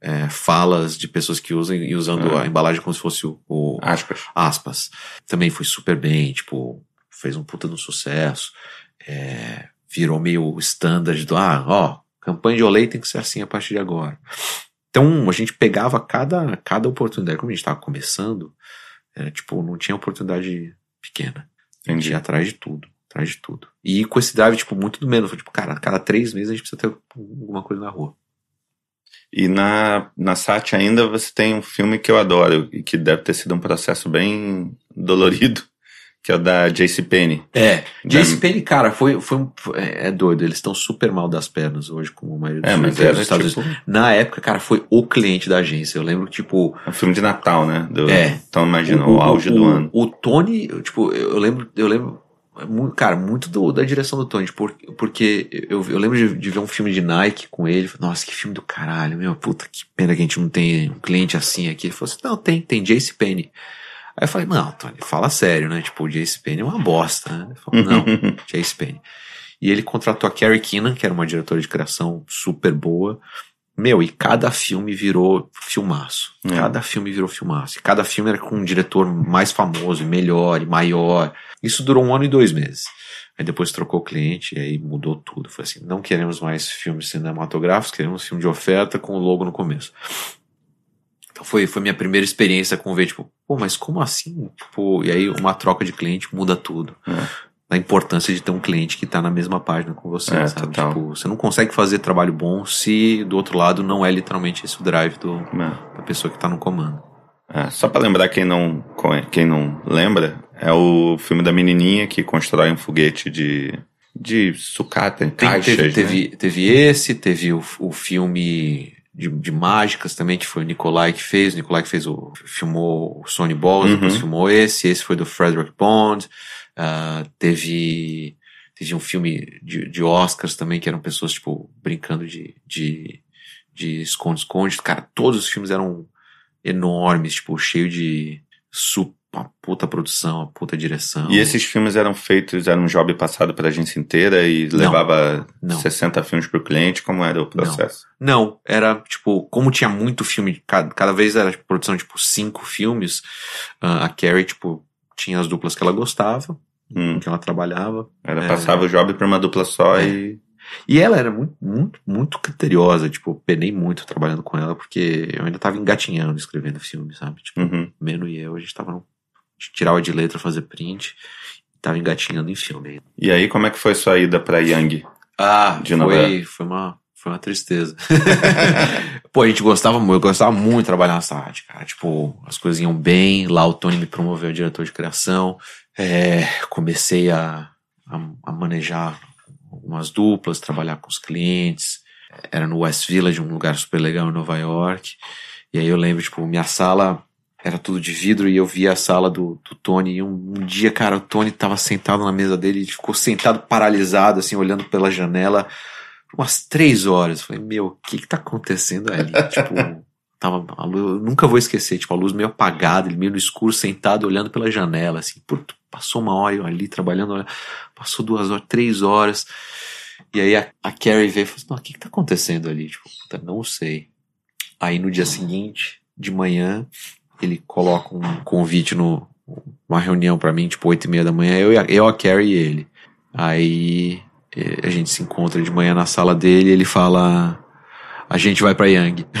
é, falas de pessoas que usam e usando é. a embalagem como se fosse o, o aspas. aspas. Também foi super bem, tipo, fez um puta no sucesso, é, virou meio standard do, ah, ó, campanha de Olay tem que ser assim a partir de agora. Então, a gente pegava cada, cada oportunidade, como a gente estava começando, era, tipo, não tinha oportunidade pequena. A gente ia atrás de tudo, atrás de tudo. E com esse drive, tipo, muito do menos. Tipo, cara, a cada três meses a gente precisa ter alguma coisa na rua. E na, na SAT ainda você tem um filme que eu adoro e que deve ter sido um processo bem dolorido, que é o da JCPenney. É, JCPenney, cara, foi, foi, um, é, é doido, eles estão super mal das pernas hoje, como a maioria dos é, mas era, Estados tipo... Unidos. Na época, cara, foi o cliente da agência, eu lembro, tipo... É um filme de Natal, né? Do, é. Então imagina, o, o auge o, do ano. O Tony, tipo, eu lembro, eu lembro cara, muito do, da direção do Tony, porque, porque eu, eu lembro de, de, ver um filme de Nike com ele, nossa, que filme do caralho, meu, puta, que pena que a gente não tem um cliente assim aqui. Ele falou assim, não, tem, tem Jace Penny. Aí eu falei, não, Tony, fala sério, né? Tipo, o Jace Penny é uma bosta, né? Falou, não, Jace Penny. E ele contratou a Carrie Keenan, que era uma diretora de criação super boa. Meu, e cada filme virou filmaço. É. Cada filme virou filmaço. E cada filme era com um diretor mais famoso, e melhor, e maior. Isso durou um ano e dois meses. Aí depois trocou o cliente e aí mudou tudo. Foi assim, não queremos mais filmes cinematográficos, queremos filme de oferta com o logo no começo. Então foi, foi minha primeira experiência com ver, tipo, pô, mas como assim? Tipo, e aí uma troca de cliente muda tudo. É. Da importância de ter um cliente que tá na mesma página com você, É, sabe? total. Tipo, você não consegue fazer trabalho bom se do outro lado não é literalmente esse o drive do, É. da pessoa que tá no comando. É, só pra lembrar quem não, quem não lembra, é o filme da menininha que constrói um foguete de, de sucata em Tem- caixas, teve, né? teve, teve esse, teve o, o filme de, de mágicas também, que foi o Nikolai que fez. O Nikolai que fez o. filmou o Sony Balls, Uhum. depois filmou esse, esse foi do Frederick Bond. Ah, teve. Teve um filme de, de Oscars também, que eram pessoas, tipo, brincando de de de esconde-esconde. Cara, todos os filmes eram enormes, tipo, cheio de su- uma puta produção, uma puta direção. E esses filmes eram feitos, era um job passado pela agência inteira e Não. levava Não. 60 filmes pro cliente, como era o processo? Não, era tipo, como tinha muito filme, cada, cada vez era tipo, produção tipo cinco filmes, ah, a Carrie, tipo, tinha as duplas que ela gostava, Hum, que ela trabalhava. era É. passava o job pra uma dupla só É. e. E ela era muito, muito, muito criteriosa, tipo, penei muito trabalhando com ela, porque eu ainda tava engatinhando escrevendo filme, sabe? Tipo, Uhum. Meno e eu, a gente tava no. Gente tirava de letra, fazer print, tava engatinhando em filme. E aí, como é que foi sua ida pra Yang? Ah, De Nova foi, foi uma, foi uma tristeza. Pô, a gente gostava muito, eu gostava muito de trabalhar nessa arte, cara. Tipo, as coisas iam bem, lá o Tony me promoveu a diretor de criação, é, comecei a, a, a manejar algumas duplas, trabalhar com os clientes, era no West Village, um lugar super legal em Nova York, e aí eu lembro, tipo, minha sala era tudo de vidro e eu via a sala do, do Tony. E um, um dia, cara, o Tony tava sentado na mesa dele e ficou sentado paralisado, assim, olhando pela janela, umas três horas. Eu falei, meu, o que que tá acontecendo ali? tipo, tava a luz, eu nunca vou esquecer, tipo, a luz meio apagada, ele meio no escuro, sentado, olhando pela janela, assim, puto, passou uma hora eu ali trabalhando, olha, passou duas horas, três horas. E aí a, a Carrie veio e falou assim, o que que tá acontecendo ali? Tipo, puta, não sei. Aí no dia seguinte, de manhã, ele coloca um convite no uma reunião pra mim, tipo, oito e meia da manhã, eu, eu, a Carrie e ele. Aí eh, a gente se encontra de manhã na sala dele ele fala, a gente vai pra Yang.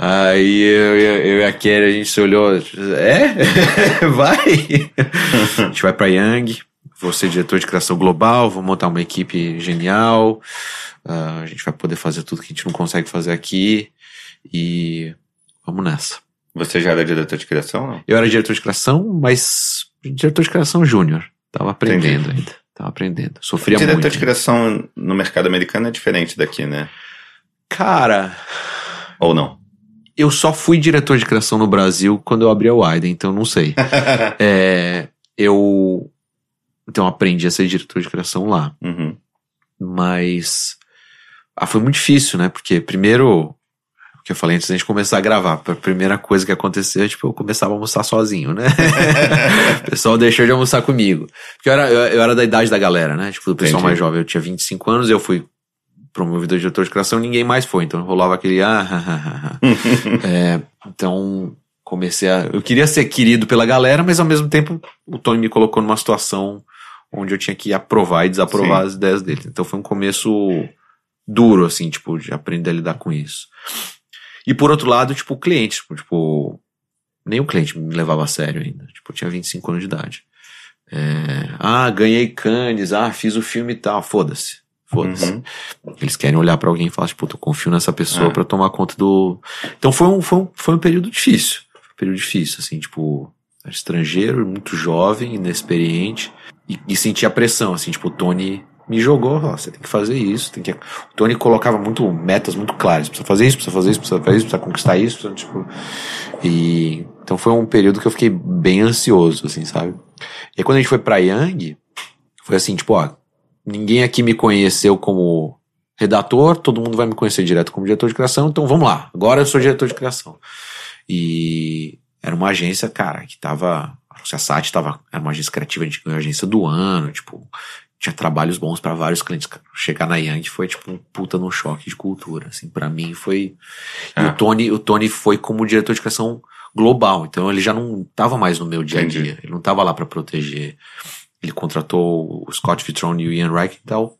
Aí eu, eu, eu e a Carrie, a gente se olhou, é? vai? a gente vai pra Yang, vou ser diretor de criação global, vou montar uma equipe genial, ah, a gente vai poder fazer tudo que a gente não consegue fazer aqui e vamos nessa. Você já era diretor de criação, não? Eu era diretor de criação, mas diretor de criação júnior. Tava aprendendo ainda. Tava aprendendo. Sofria diretor muito. de criação no mercado americano é diferente daqui, né? Cara, Ou não? eu só fui diretor de criação no Brasil quando eu abri a Widen, então não sei. É, eu então aprendi a ser diretor de criação lá, Uhum. mas ah, foi muito difícil, né? Porque primeiro, que eu falei antes da gente começar a gravar, a primeira coisa que aconteceu é tipo eu começava a almoçar sozinho, né? o pessoal deixou de almoçar comigo. Porque eu era, eu, eu era da idade da galera, né? Tipo, do pessoal Entendi. mais jovem. Eu tinha 25 anos, eu fui promovido a diretor de criação, ninguém mais foi. Então rolava aquele. Ah, ah. É, então comecei a. Eu queria ser querido pela galera, mas ao mesmo tempo o Tony me colocou numa situação onde eu tinha que aprovar e desaprovar Sim. as ideias dele. Então foi um começo duro, assim, tipo, de aprender a lidar com isso. E por outro lado, tipo, o cliente, tipo, tipo, nem o cliente me levava a sério ainda. Tipo, eu tinha 25 anos de idade. É, ah, ganhei Cannes, ah, fiz o filme e tal, foda-se. Foda-se. Uhum. Eles querem olhar pra alguém e falar, tipo, eu confio nessa pessoa É. pra tomar conta do. Então foi um, foi um, foi um período difícil. Foi um período difícil, assim, tipo, era estrangeiro, muito jovem, inexperiente, e, e sentia a pressão, assim, tipo, o Tony me jogou, ó, você tem que fazer isso, tem que. O Tony colocava muito metas muito claras, precisa fazer isso, precisa fazer isso, precisa fazer isso, precisa conquistar isso, precisa, tipo. E então foi um período que eu fiquei bem ansioso, assim, sabe? E aí quando a gente foi pra Yang, foi assim, tipo, ó, ninguém aqui me conheceu como redator, todo mundo vai me conhecer direto como diretor de criação, então vamos lá, agora eu sou diretor de criação. E era uma agência, cara, que tava. A Sat tava. Era uma agência criativa, a gente ganhou a agência do ano, tipo. Tinha trabalhos bons para vários clientes. Chegar na Yang foi tipo um puta no choque de cultura, assim, para mim foi. E Ah. o Tony, o Tony foi como diretor de criação global, então ele já não tava mais no meu dia a Entendi. dia, ele não tava lá para proteger. Ele contratou o Scott Vitrone e o Ian Reichenthal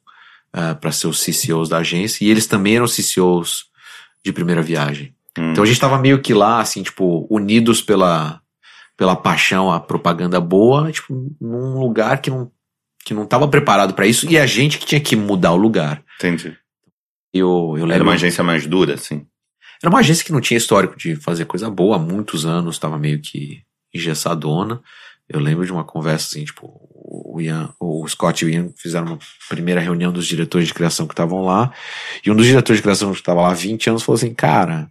para ser os CCOs da agência e eles também eram CCOs de primeira viagem. Hum. Então a gente tava meio que lá, assim, tipo, unidos pela, pela paixão, a propaganda boa, tipo, num lugar que não, que não tava preparado para isso, e a gente que tinha que mudar o lugar. Entendi. Eu, eu Era lembro. uma agência mais dura, assim. Era uma agência que não tinha histórico de fazer coisa boa há muitos anos, tava meio que engessadona. Eu lembro de uma conversa assim, tipo, o Ian, o Scott e o Ian fizeram uma primeira reunião dos diretores de criação que estavam lá, e um dos diretores de criação que estava lá há 20 anos falou assim, cara,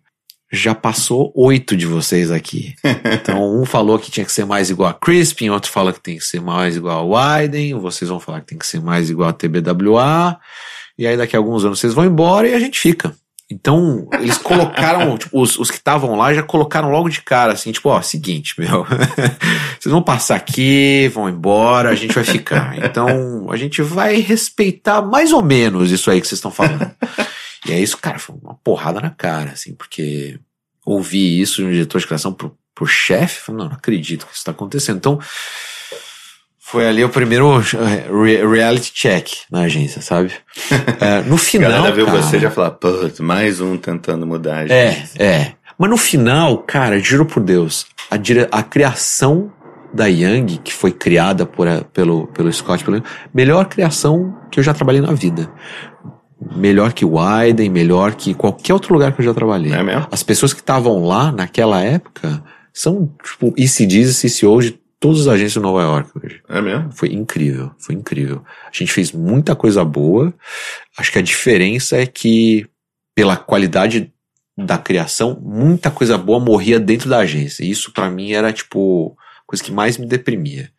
já passou oito de vocês aqui. Então, um falou que tinha que ser mais igual a Crispin, outro fala que tem que ser mais igual a Widen, vocês vão falar que tem que ser mais igual a TBWA, e aí daqui a alguns anos vocês vão embora e a gente fica. Então, eles colocaram, tipo, os, os que estavam lá já colocaram logo de cara, assim, tipo, ó, seguinte, meu, vocês vão passar aqui, vão embora, a gente vai ficar. Então, a gente vai respeitar mais ou menos isso aí que vocês estão falando. E é isso, cara, foi uma porrada na cara, assim, porque ouvir isso de um diretor de criação pro, pro chefe, falei, não, não acredito que isso tá acontecendo. Então, foi ali o primeiro eh, re- reality check na agência, sabe? É, no A final. galera viu cara, você já falar, putz, mais um tentando mudar. a É, agência." é. Mas no final, cara, juro por Deus, a, dire- a criação da Young, que foi criada por, a- pelo, pelo Scott, pelo, melhor criação que eu já trabalhei na vida. Melhor que o Widen, melhor que qualquer outro lugar que eu já trabalhei. É mesmo? As pessoas que estavam lá naquela época são, tipo, ECDs e CCOs de todas as agências de Nova York hoje. É mesmo? Foi incrível, foi incrível. A gente fez muita coisa boa. Acho que a diferença é que, pela qualidade da criação, muita coisa boa morria dentro da agência. E isso pra mim era, tipo, a coisa que mais me deprimia.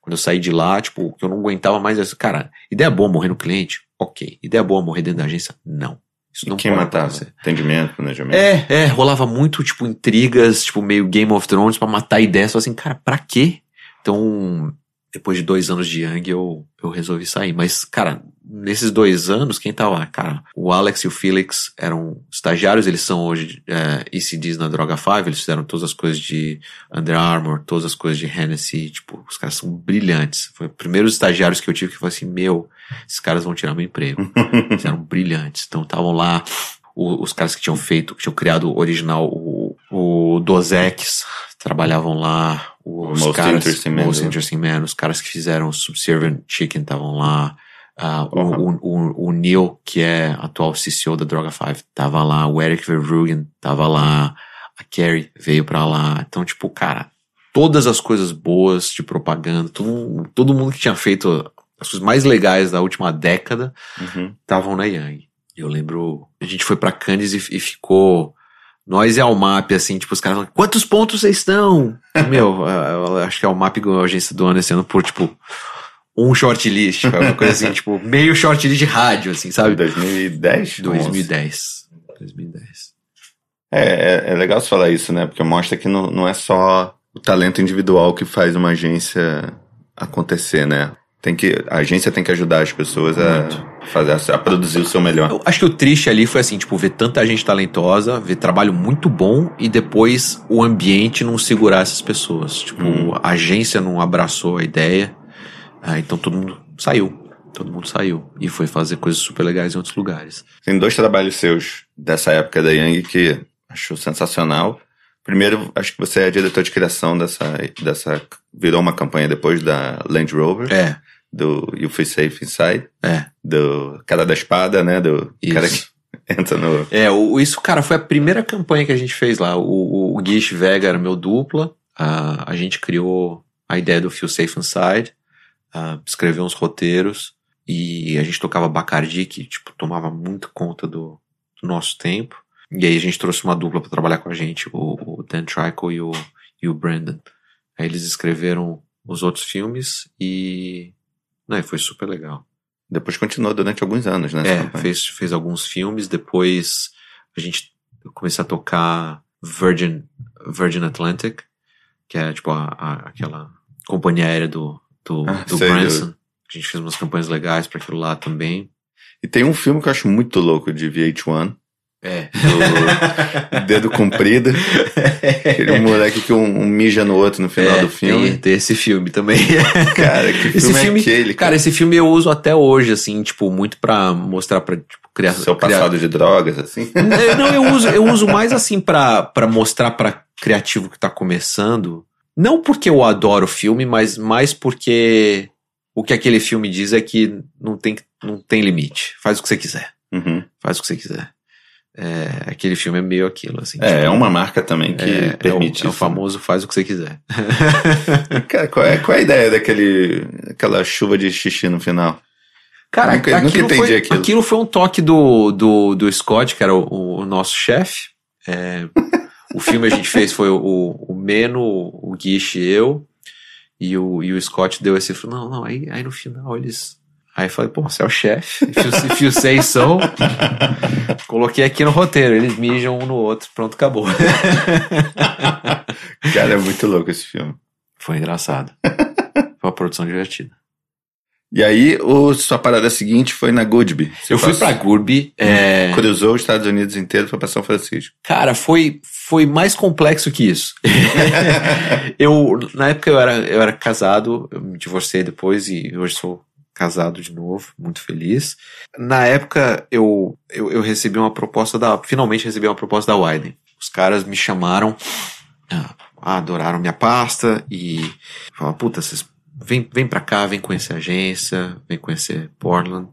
Quando eu saí de lá, tipo, que eu não aguentava mais. Cara, ideia boa morrer no cliente? Ok. Ideia boa morrer dentro da agência? Não. Isso não Quem pode matava? acontecer. Atendimento, planejamento. É, é, rolava muito, tipo, intrigas, tipo, meio Game of Thrones pra matar ideias. Só assim, cara, pra quê? Então, depois de dois anos de Young, eu, eu resolvi sair. Mas, cara, nesses dois anos, quem tava lá? Cara, o Alex e o Felix eram estagiários, eles são hoje é, ECDs na Droga 5, eles fizeram todas as coisas de Under Armour, todas as coisas de Hennessy, tipo, os caras são brilhantes. Foi os primeiros estagiários que eu tive que falei assim, meu, esses caras vão tirar meu emprego. Eles eram brilhantes. Então estavam lá o- os caras que tinham feito, que tinham criado o original, o, o Dozex, trabalhavam lá. Os Most caras, Interesting Man, Most né? Interesting Man, os caras que fizeram o Subservient Chicken estavam lá. Ah, o, Uhum. o, o, o Neil, que é atual CCO da Droga 5, tava lá. O Eric Verbruggen tava lá. A Carrie veio pra lá. Então, tipo, cara, todas as coisas boas de propaganda, todo, todo mundo que tinha feito as coisas mais legais da última década Uhum. estavam na Yang. Eu lembro, a gente foi pra Cannes e, e ficou nós e a Almap, assim, tipo, os caras falando, quantos pontos vocês estão? Meu, eu acho que a Almap ganhou a agência do ano esse ano por, tipo, um shortlist, foi uma coisa assim, tipo, meio shortlist de rádio, assim, sabe? 2010? 2010. 2010. É, é, é legal você falar isso, né? Porque mostra que não, não é só o talento individual que faz uma agência acontecer, né? Tem que, a agência tem que ajudar as pessoas a, fazer, a produzir o seu melhor. Eu acho que o triste ali foi assim, tipo, ver tanta gente talentosa, ver trabalho muito bom e depois o ambiente não segurar essas pessoas. Tipo, Hum. a agência não abraçou a ideia, ah, então todo mundo saiu. Todo mundo saiu e foi fazer coisas super legais em outros lugares. Tem dois trabalhos seus dessa época da Yang que acho sensacional. Primeiro, acho que você é diretor de criação dessa, dessa virou uma campanha depois da Land Rover, É, do You Feel Safe Inside, é. do cara da espada, né? Do Isso. cara que entra no. É, o, isso, cara, foi a primeira campanha que a gente fez lá. O, o, Guiche Vega era meu dupla. a a gente criou a ideia do Feel Safe Inside, escreveu uns roteiros e a gente tocava Bacardi, que tipo, tomava muito conta do, do nosso tempo. E aí a gente trouxe uma dupla para trabalhar com a gente, o Dan Trico e o, e o Brandon. Aí eles escreveram os outros filmes e. Né, foi super legal. Depois continuou durante alguns anos, né? É, campanha. fez, fez alguns filmes, depois a gente comecei a tocar Virgin, Virgin Atlantic, que é tipo a, a- aquela companhia aérea do, do, Ah, do Branson. A gente fez umas campanhas legais para aquilo lá também. E tem um filme que eu acho muito louco de VH1. É. Do Dedo Comprido. Aquele moleque que um, um mija no outro no final É, do filme. Tem, tem esse filme também. Cara, que esse filme, filme, é aquele? cara, esse filme eu uso até hoje, assim, tipo, muito pra mostrar pra, tipo, criar. Seu criar- passado de drogas, assim. Eu- Não, eu uso, eu uso mais assim pra, pra mostrar pra criativo que tá começando. Não porque eu adoro o filme, mas mais porque o que aquele filme diz é que não tem, não tem limite. Faz o que você quiser. Uhum. Faz o que você quiser. É, aquele filme é meio aquilo, assim. É, tipo, é uma marca também que é, permite é o, é o isso. famoso faz o que você quiser. Cara, qual é, qual é a ideia daquele, aquela chuva de xixi no final? Cara, Nunca- nunca aquilo, entendi foi, aquilo. aquilo foi um toque do, do, do Scott, que era o, o nosso chefe. É, o filme a gente fez foi o, o Meno, o Guiche e eu. E o, e o Scott deu esse. Não, não, aí, aí no final eles. Aí eu falei, pô, você é o chefe. If you, if you say so. Coloquei aqui no roteiro. Eles mijam um no outro. Pronto, acabou. Cara, é muito louco esse filme. Foi engraçado. Foi uma produção divertida. E aí, o, sua parada seguinte foi na Goodby. Você Eu fui pra Gurby. É, Cruzou os Estados Unidos inteiro foi pra São Francisco. Cara, foi, foi mais complexo que isso. eu, na época eu era, eu era casado, eu me divorciei depois e hoje sou casado de novo, muito feliz. Na época eu, eu, eu recebi uma proposta da, finalmente recebi uma proposta da Widen. Os caras me chamaram, ah, adoraram minha pasta e falaram, puta, vocês vem, vem pra cá, vem conhecer a agência, vem conhecer Portland.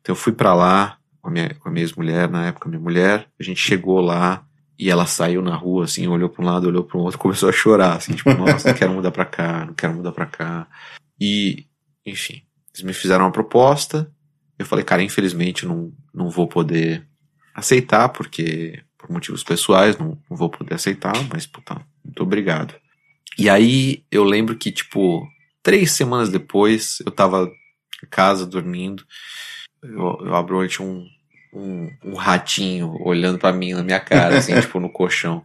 Então eu fui pra lá com a minha, com a minha ex-mulher, na época minha mulher, a gente chegou lá e ela saiu na rua, assim, olhou pra um lado, olhou pro outro, começou a chorar, assim, tipo, nossa, não quero mudar pra cá, não quero mudar pra cá. E, enfim, eles me fizeram uma proposta, eu falei, cara, infelizmente eu não, não vou poder aceitar, porque, por motivos pessoais, não, não vou poder aceitar, mas, puta, muito obrigado. E aí, eu lembro que, tipo, três semanas depois, eu tava em casa, dormindo, eu, eu abro um, um, um ratinho olhando pra mim na minha cara, assim, tipo, no colchão.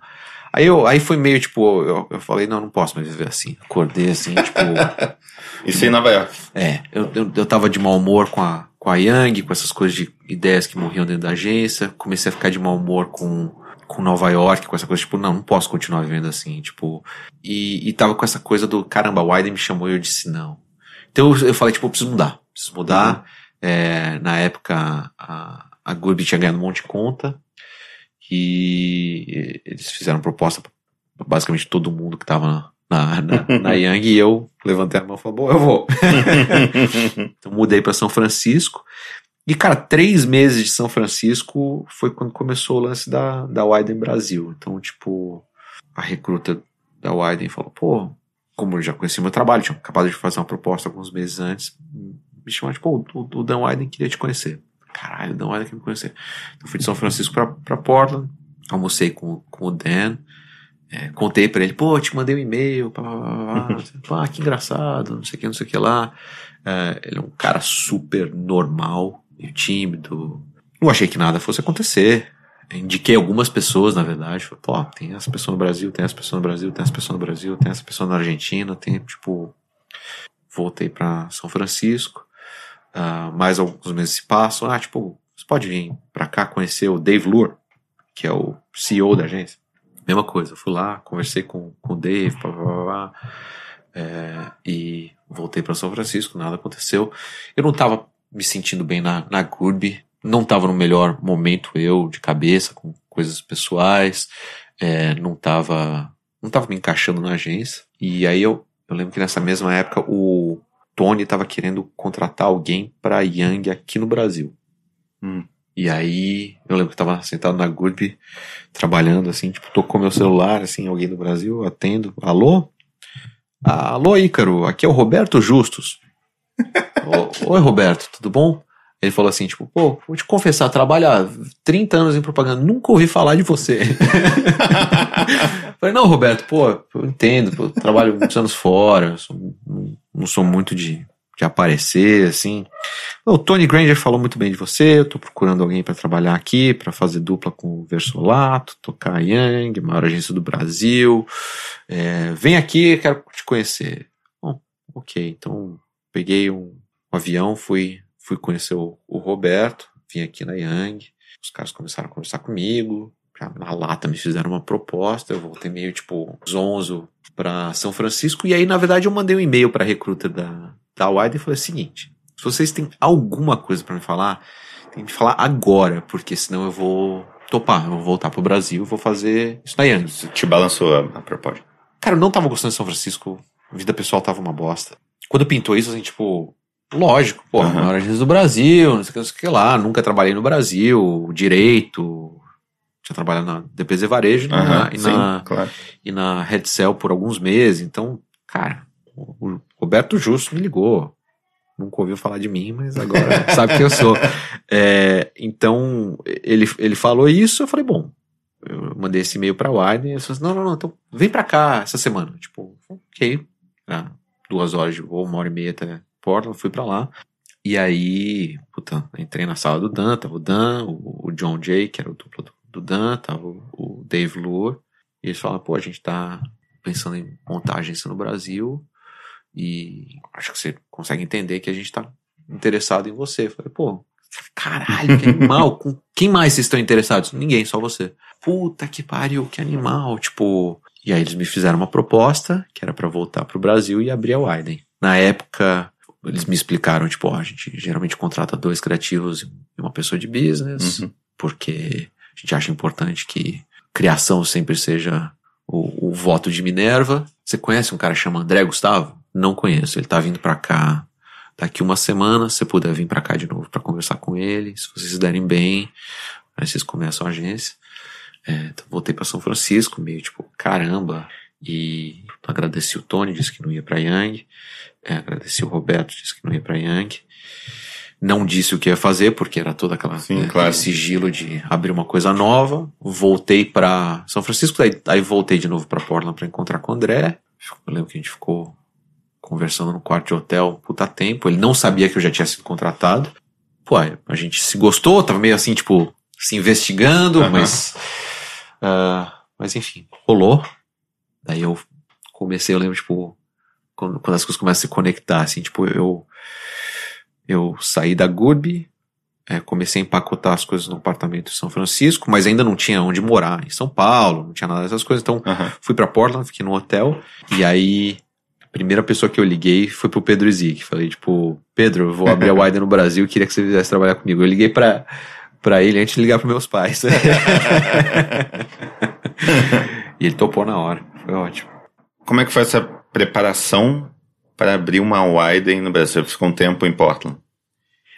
Aí, eu, aí foi meio, tipo, eu, eu falei, não, não posso mais viver assim. Acordei, assim, tipo... Isso em Nova York. É, eu, eu, eu tava de mau humor com a, com a Yang, com essas coisas de ideias que morriam dentro da agência. Comecei a ficar de mau humor com, com Nova York, com essa coisa, tipo, não, não posso continuar vivendo assim, tipo. E, e tava com essa coisa do, caramba, a Wyden me chamou e eu disse não. Então eu, eu falei, tipo, eu preciso mudar. Preciso mudar. É, na época, a, a Gurby tinha ganhado um monte de conta. E eles fizeram proposta pra basicamente todo mundo que tava na, na, na Yang e eu levantei a mão e falei, bom, eu vou. Então mudei para São Francisco. E, cara, três meses de São Francisco foi quando começou o lance da, da Widen Brasil. Então, tipo, a recruta da Widen falou, pô, como eu já conhecia meu trabalho, tinha acabado de fazer uma proposta alguns meses antes, me chamaram, tipo, o, o Dan Widen queria te conhecer. Caralho, o Dan Widen queria me conhecer. Então, fui de São Francisco pra, pra Portland, almocei com, com o Dan, é, contei pra ele, pô, te mandei um e-mail, pá, pá, pá, pá, que engraçado, não sei o que, não sei o que lá. É, ele é um cara super normal e tímido. Não achei que nada fosse acontecer. Indiquei algumas pessoas, na verdade. Falei, pô, tem essa pessoa no Brasil, tem essa pessoa no Brasil, tem essa pessoa no Brasil, tem essa pessoa na Argentina, tem, tipo. Voltei pra São Francisco. Ah, mais alguns meses se passam. Ah, tipo, você pode vir pra cá conhecer o Dave Lure, que é o CEO da agência. Mesma coisa, eu fui lá, conversei com, com o Dave, pá, pá, pá, pá, é, e voltei para São Francisco, nada aconteceu. Eu não tava me sentindo bem na, na Gurby, não tava no melhor momento eu, de cabeça, com coisas pessoais, é, não tava não tava me encaixando na agência. E aí eu, eu lembro que nessa mesma época o Tony tava querendo contratar alguém para Yang aqui no Brasil. Hum. E aí, eu lembro que eu tava sentado na Gurby, trabalhando, assim, tipo, tocou meu celular, assim, alguém do Brasil, atendo. Alô? Ah, alô, Ícaro, aqui é o Roberto Justus. Oi, Roberto, tudo bom? Ele falou assim, tipo, pô, vou te confessar, trabalho há 30 anos em propaganda, nunca ouvi falar de você. Falei, não, Roberto, pô, eu entendo, pô, eu trabalho muitos anos fora, sou- não, não sou muito de, de aparecer, assim. O Tony Granger falou muito bem de você, eu tô procurando alguém para trabalhar aqui, para fazer dupla com o Versolato, tocar Yang, maior agência do Brasil. É, vem aqui, quero te conhecer. Bom, ok, então peguei um, o avião, fui, fui conhecer o, o Roberto, vim aqui na Yang, os caras começaram a conversar comigo, na lata me fizeram uma proposta, eu voltei meio tipo zonzo para São Francisco, e aí na verdade eu mandei um e-mail para recruta da, da Wide e falei o seguinte, se vocês têm alguma coisa para me falar, tem que me falar agora, porque senão eu vou topar, eu vou voltar pro Brasil, vou fazer isso daí antes. Te balançou a, a proposta. Cara, eu não tava gostando de São Francisco, a vida pessoal tava uma bosta. Quando pintou isso, assim, tipo, lógico, pô, Aham. maior agência do Brasil, não sei o que, não sei o que lá, nunca trabalhei no Brasil, direito, tinha trabalhado na DPZ Varejo e na- e, sim, na, claro. e na Red Cell por alguns meses, então, cara, o Roberto Justo me ligou. Nunca ouviu falar de mim, mas agora sabe quem eu sou. É, então, ele, ele falou isso, eu falei, bom, eu mandei esse e-mail pra Widen, e ele falou assim, não, não, não, então vem pra cá essa semana. Tipo, ok, ah, duas horas de voo, uma hora e meia até Portland, fui pra lá. E aí, puta, entrei na sala do Dan, tava o Dan, o, o John Jay, que era o duplo do, do Dan, tava o, o Dave Lure, e eles falaram, pô, a gente tá pensando em montar a agência no Brasil, e acho que você consegue entender que a gente tá interessado em você. Eu falei, pô, caralho, que animal. Com quem mais vocês estão interessados? Ninguém, só você. Puta que pariu, que animal. Tipo. E aí eles me fizeram uma proposta, que era pra voltar pro Brasil e abrir a Widen. Na época, eles me explicaram, tipo, ó, a gente geralmente contrata dois criativos e uma pessoa de business, Uhum. porque a gente acha importante que criação sempre seja o, o voto de Minerva. Você conhece um cara que chama André Gustavo? Não conheço. Ele tá vindo pra cá daqui uma semana. Se puder vir pra cá de novo pra conversar com ele, se vocês se derem bem, aí vocês começam a agência. É, então voltei pra São Francisco, meio tipo, caramba. E agradeci o Tony, disse que não ia pra Yang. É, agradeci o Roberto, disse que não ia pra Yang. Não disse o que ia fazer, porque era toda aquela Sim, né, claro. sigilo de abrir uma coisa nova. Voltei pra São Francisco, daí, aí voltei de novo pra Portland pra encontrar com o André. Eu lembro que a gente ficou conversando no quarto de hotel um puta tempo. Ele não sabia que eu já tinha sido contratado. Pô, a gente se gostou, tava meio assim, tipo, se investigando, Aham. mas. ah, mas enfim, rolou. Daí eu comecei, eu lembro, tipo, quando, quando as coisas começam a se conectar, assim, tipo, eu. Eu saí da Goodby, é, comecei a empacotar as coisas no apartamento em São Francisco, mas ainda não tinha onde morar em São Paulo, não tinha nada dessas coisas, então Aham. fui pra Portland, fiquei no hotel, e aí a primeira pessoa que eu liguei foi pro Pedro Zig. Falei, tipo, Pedro, eu vou abrir a Widen no Brasil, queria que você viesse trabalhar comigo. Eu liguei pra, pra ele antes de ligar pros meus pais. e ele topou na hora, foi ótimo. Como é que foi essa preparação para abrir uma Widen no Brasil? Você ficou um tempo em Portland.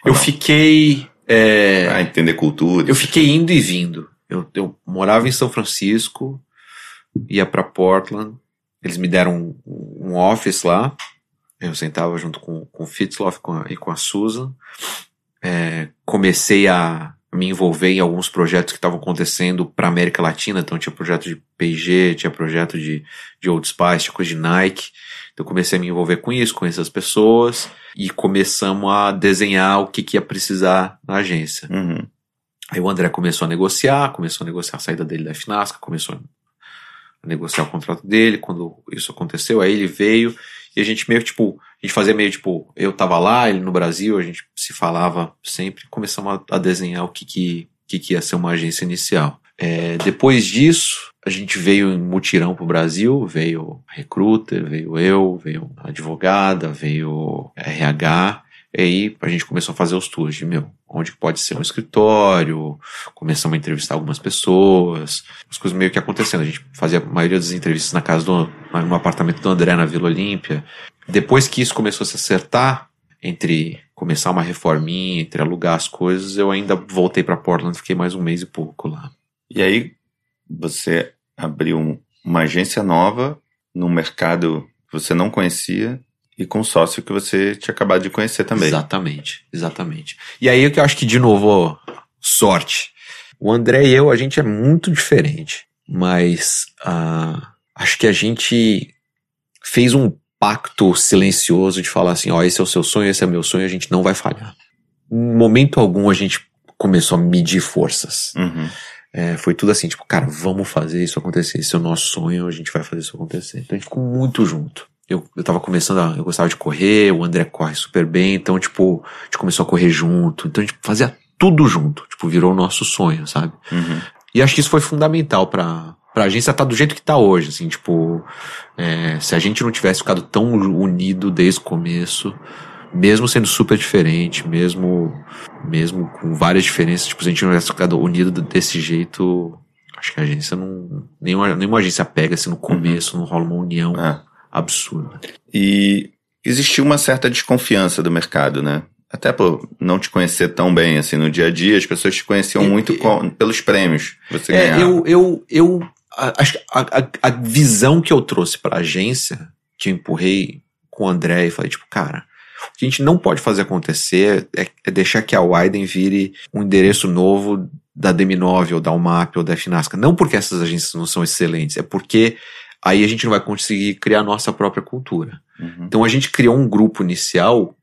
Eu não? fiquei. é, Pra entender cultura. Eu fiquei indo e vindo. Eu, eu morava em São Francisco, ia pra Portland. Eles me deram um, um office lá. Eu sentava junto com, com o Fitzloff com a- e com a Susan. É, comecei a me envolver em alguns projetos que estavam acontecendo para América Latina. Então tinha projeto de P&G, tinha projeto de, de Old Spice, tinha coisa de Nike. Então eu comecei a me envolver com isso, conhecer as pessoas e começamos a desenhar o que, que ia precisar na agência. Uhum. Aí o André começou a negociar, começou a negociar a saída dele da Finasca, começou a negociar o contrato dele. Quando isso aconteceu, aí ele veio e a gente meio tipo, a gente fazia meio tipo, eu tava lá, ele no Brasil, a gente se falava sempre, começamos a, a desenhar o que que, que que ia ser uma agência inicial. É, depois disso, a gente veio em mutirão pro Brasil, veio a recruiter, veio eu, veio advogada, veio RH, e aí a gente começou a fazer os tours de, meu, onde pode ser um escritório, começamos a entrevistar algumas pessoas, as coisas meio que acontecendo. A gente fazia a maioria das entrevistas na casa do, no apartamento do André, na Vila Olímpia. Depois que isso começou a se acertar, entre começar uma reforminha, entre alugar as coisas, eu ainda voltei para Portland, fiquei mais um mês e pouco lá. E aí você abriu um- uma agência nova num mercado que você não conhecia e com um sócio que você tinha acabado de conhecer também. Exatamente, exatamente. E aí que eu acho que, de novo, sorte. O André e eu, a gente é muito diferente, mas ah, acho que a gente fez um pacto silencioso de falar assim, ó, esse é o seu sonho, esse é o meu sonho, a gente não vai falhar. Em momento algum a gente começou a medir forças. Uhum. É, foi tudo assim, tipo, cara, vamos fazer isso acontecer. Esse é o nosso sonho, a gente vai fazer isso acontecer. Então a gente ficou muito junto. eu, eu tava começando a, eu gostava de correr, o André corre super bem, então, tipo, a gente começou a correr junto, então a gente fazia tudo junto, tipo, virou o nosso sonho, sabe? Uhum. E acho que isso foi fundamental pra, pra agência estar tá do jeito que tá hoje, assim, tipo, é, se a gente não tivesse ficado tão unido desde o começo, mesmo sendo super diferente, mesmo, mesmo com várias diferenças, tipo, se a gente não tivesse ficado unido desse jeito, acho que a agência não, nenhuma, nenhuma agência pega, assim, no começo, não rola uma união É. absurda. E existiu uma certa desconfiança do mercado, né? Até por não te conhecer tão bem, assim, no dia a dia, as pessoas te conheciam muito com- pelos prêmios que você É, ganhava. eu, eu, eu a- acho que a, a, a visão que eu trouxe pra agência, que eu empurrei com o André e falei, tipo, cara, o que a gente não pode fazer acontecer é, é deixar que a Widen vire um endereço novo da DM9 ou da UMAP ou da Finasca. Não porque essas agências não são excelentes, é porque aí a gente não vai conseguir criar a nossa própria cultura. Uhum. Então a gente criou um grupo inicial,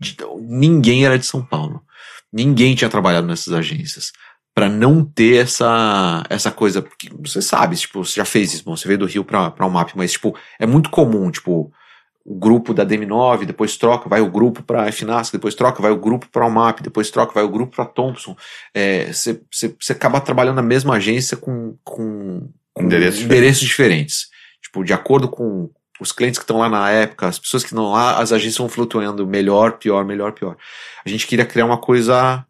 de- ninguém era de São Paulo. Ninguém tinha trabalhado nessas agências. Pra não ter essa, essa coisa. Porque você sabe, tipo, você já fez isso, bom, você veio do Rio pra, pra UMAP, mas, tipo, é muito comum, tipo, o grupo da DM9, depois troca, vai o grupo pra FNASC, depois troca, vai o grupo pra UMAP, depois troca, vai o grupo pra Thompson. É, Você você acaba trabalhando na mesma agência com, com, com Endereços endereços diferentes. Tipo, de acordo com os clientes que estão lá na época, as pessoas que estão lá, as agências vão flutuando melhor, pior, melhor, pior. A gente queria criar uma coisa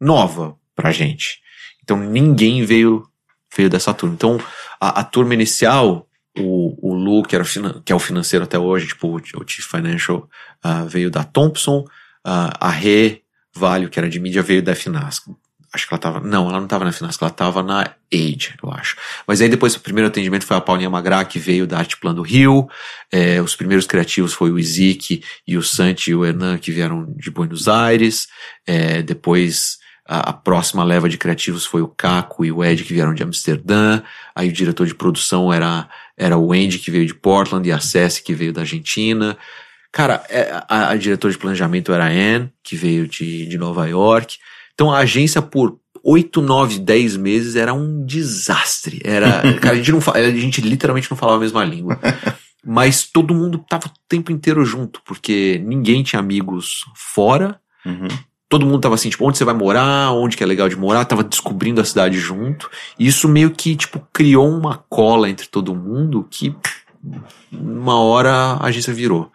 nova pra gente. Então ninguém veio veio dessa turma. Então a, a turma inicial, o, o Lu, que, era que é o financeiro até hoje, tipo, o, Chief Financial, ah, veio da Thompson, ah, a Rê Valho, que era de mídia, veio da Finasco. Acho que ela tava. Não, ela não tava na Finasco, ela tava na Age, eu acho. Mas aí depois o primeiro atendimento foi a Paulinha Magra, que veio da Arte Plan do Rio. É, os primeiros criativos foi o Izik e o Santi e o Hernan, que vieram de Buenos Aires. É, depois a próxima leva de criativos foi o Caco e o Ed, que vieram de Amsterdã. Aí o diretor de produção era, era o Andy, que veio de Portland, e a Cessi, que veio da Argentina. Cara, é, a, a diretora de planejamento era a Anne, que veio de, de Nova York. Então a agência, por 8, 9, 10 meses, era um desastre. Era, cara, a gente, não, a gente literalmente não falava a mesma língua. Mas todo mundo tava o tempo inteiro junto, porque ninguém tinha amigos fora. Uhum. Todo mundo tava assim, tipo, onde você vai morar, onde que é legal de morar, tava descobrindo a cidade junto. E isso meio que, tipo, criou uma cola entre todo mundo que uma hora a agência virou.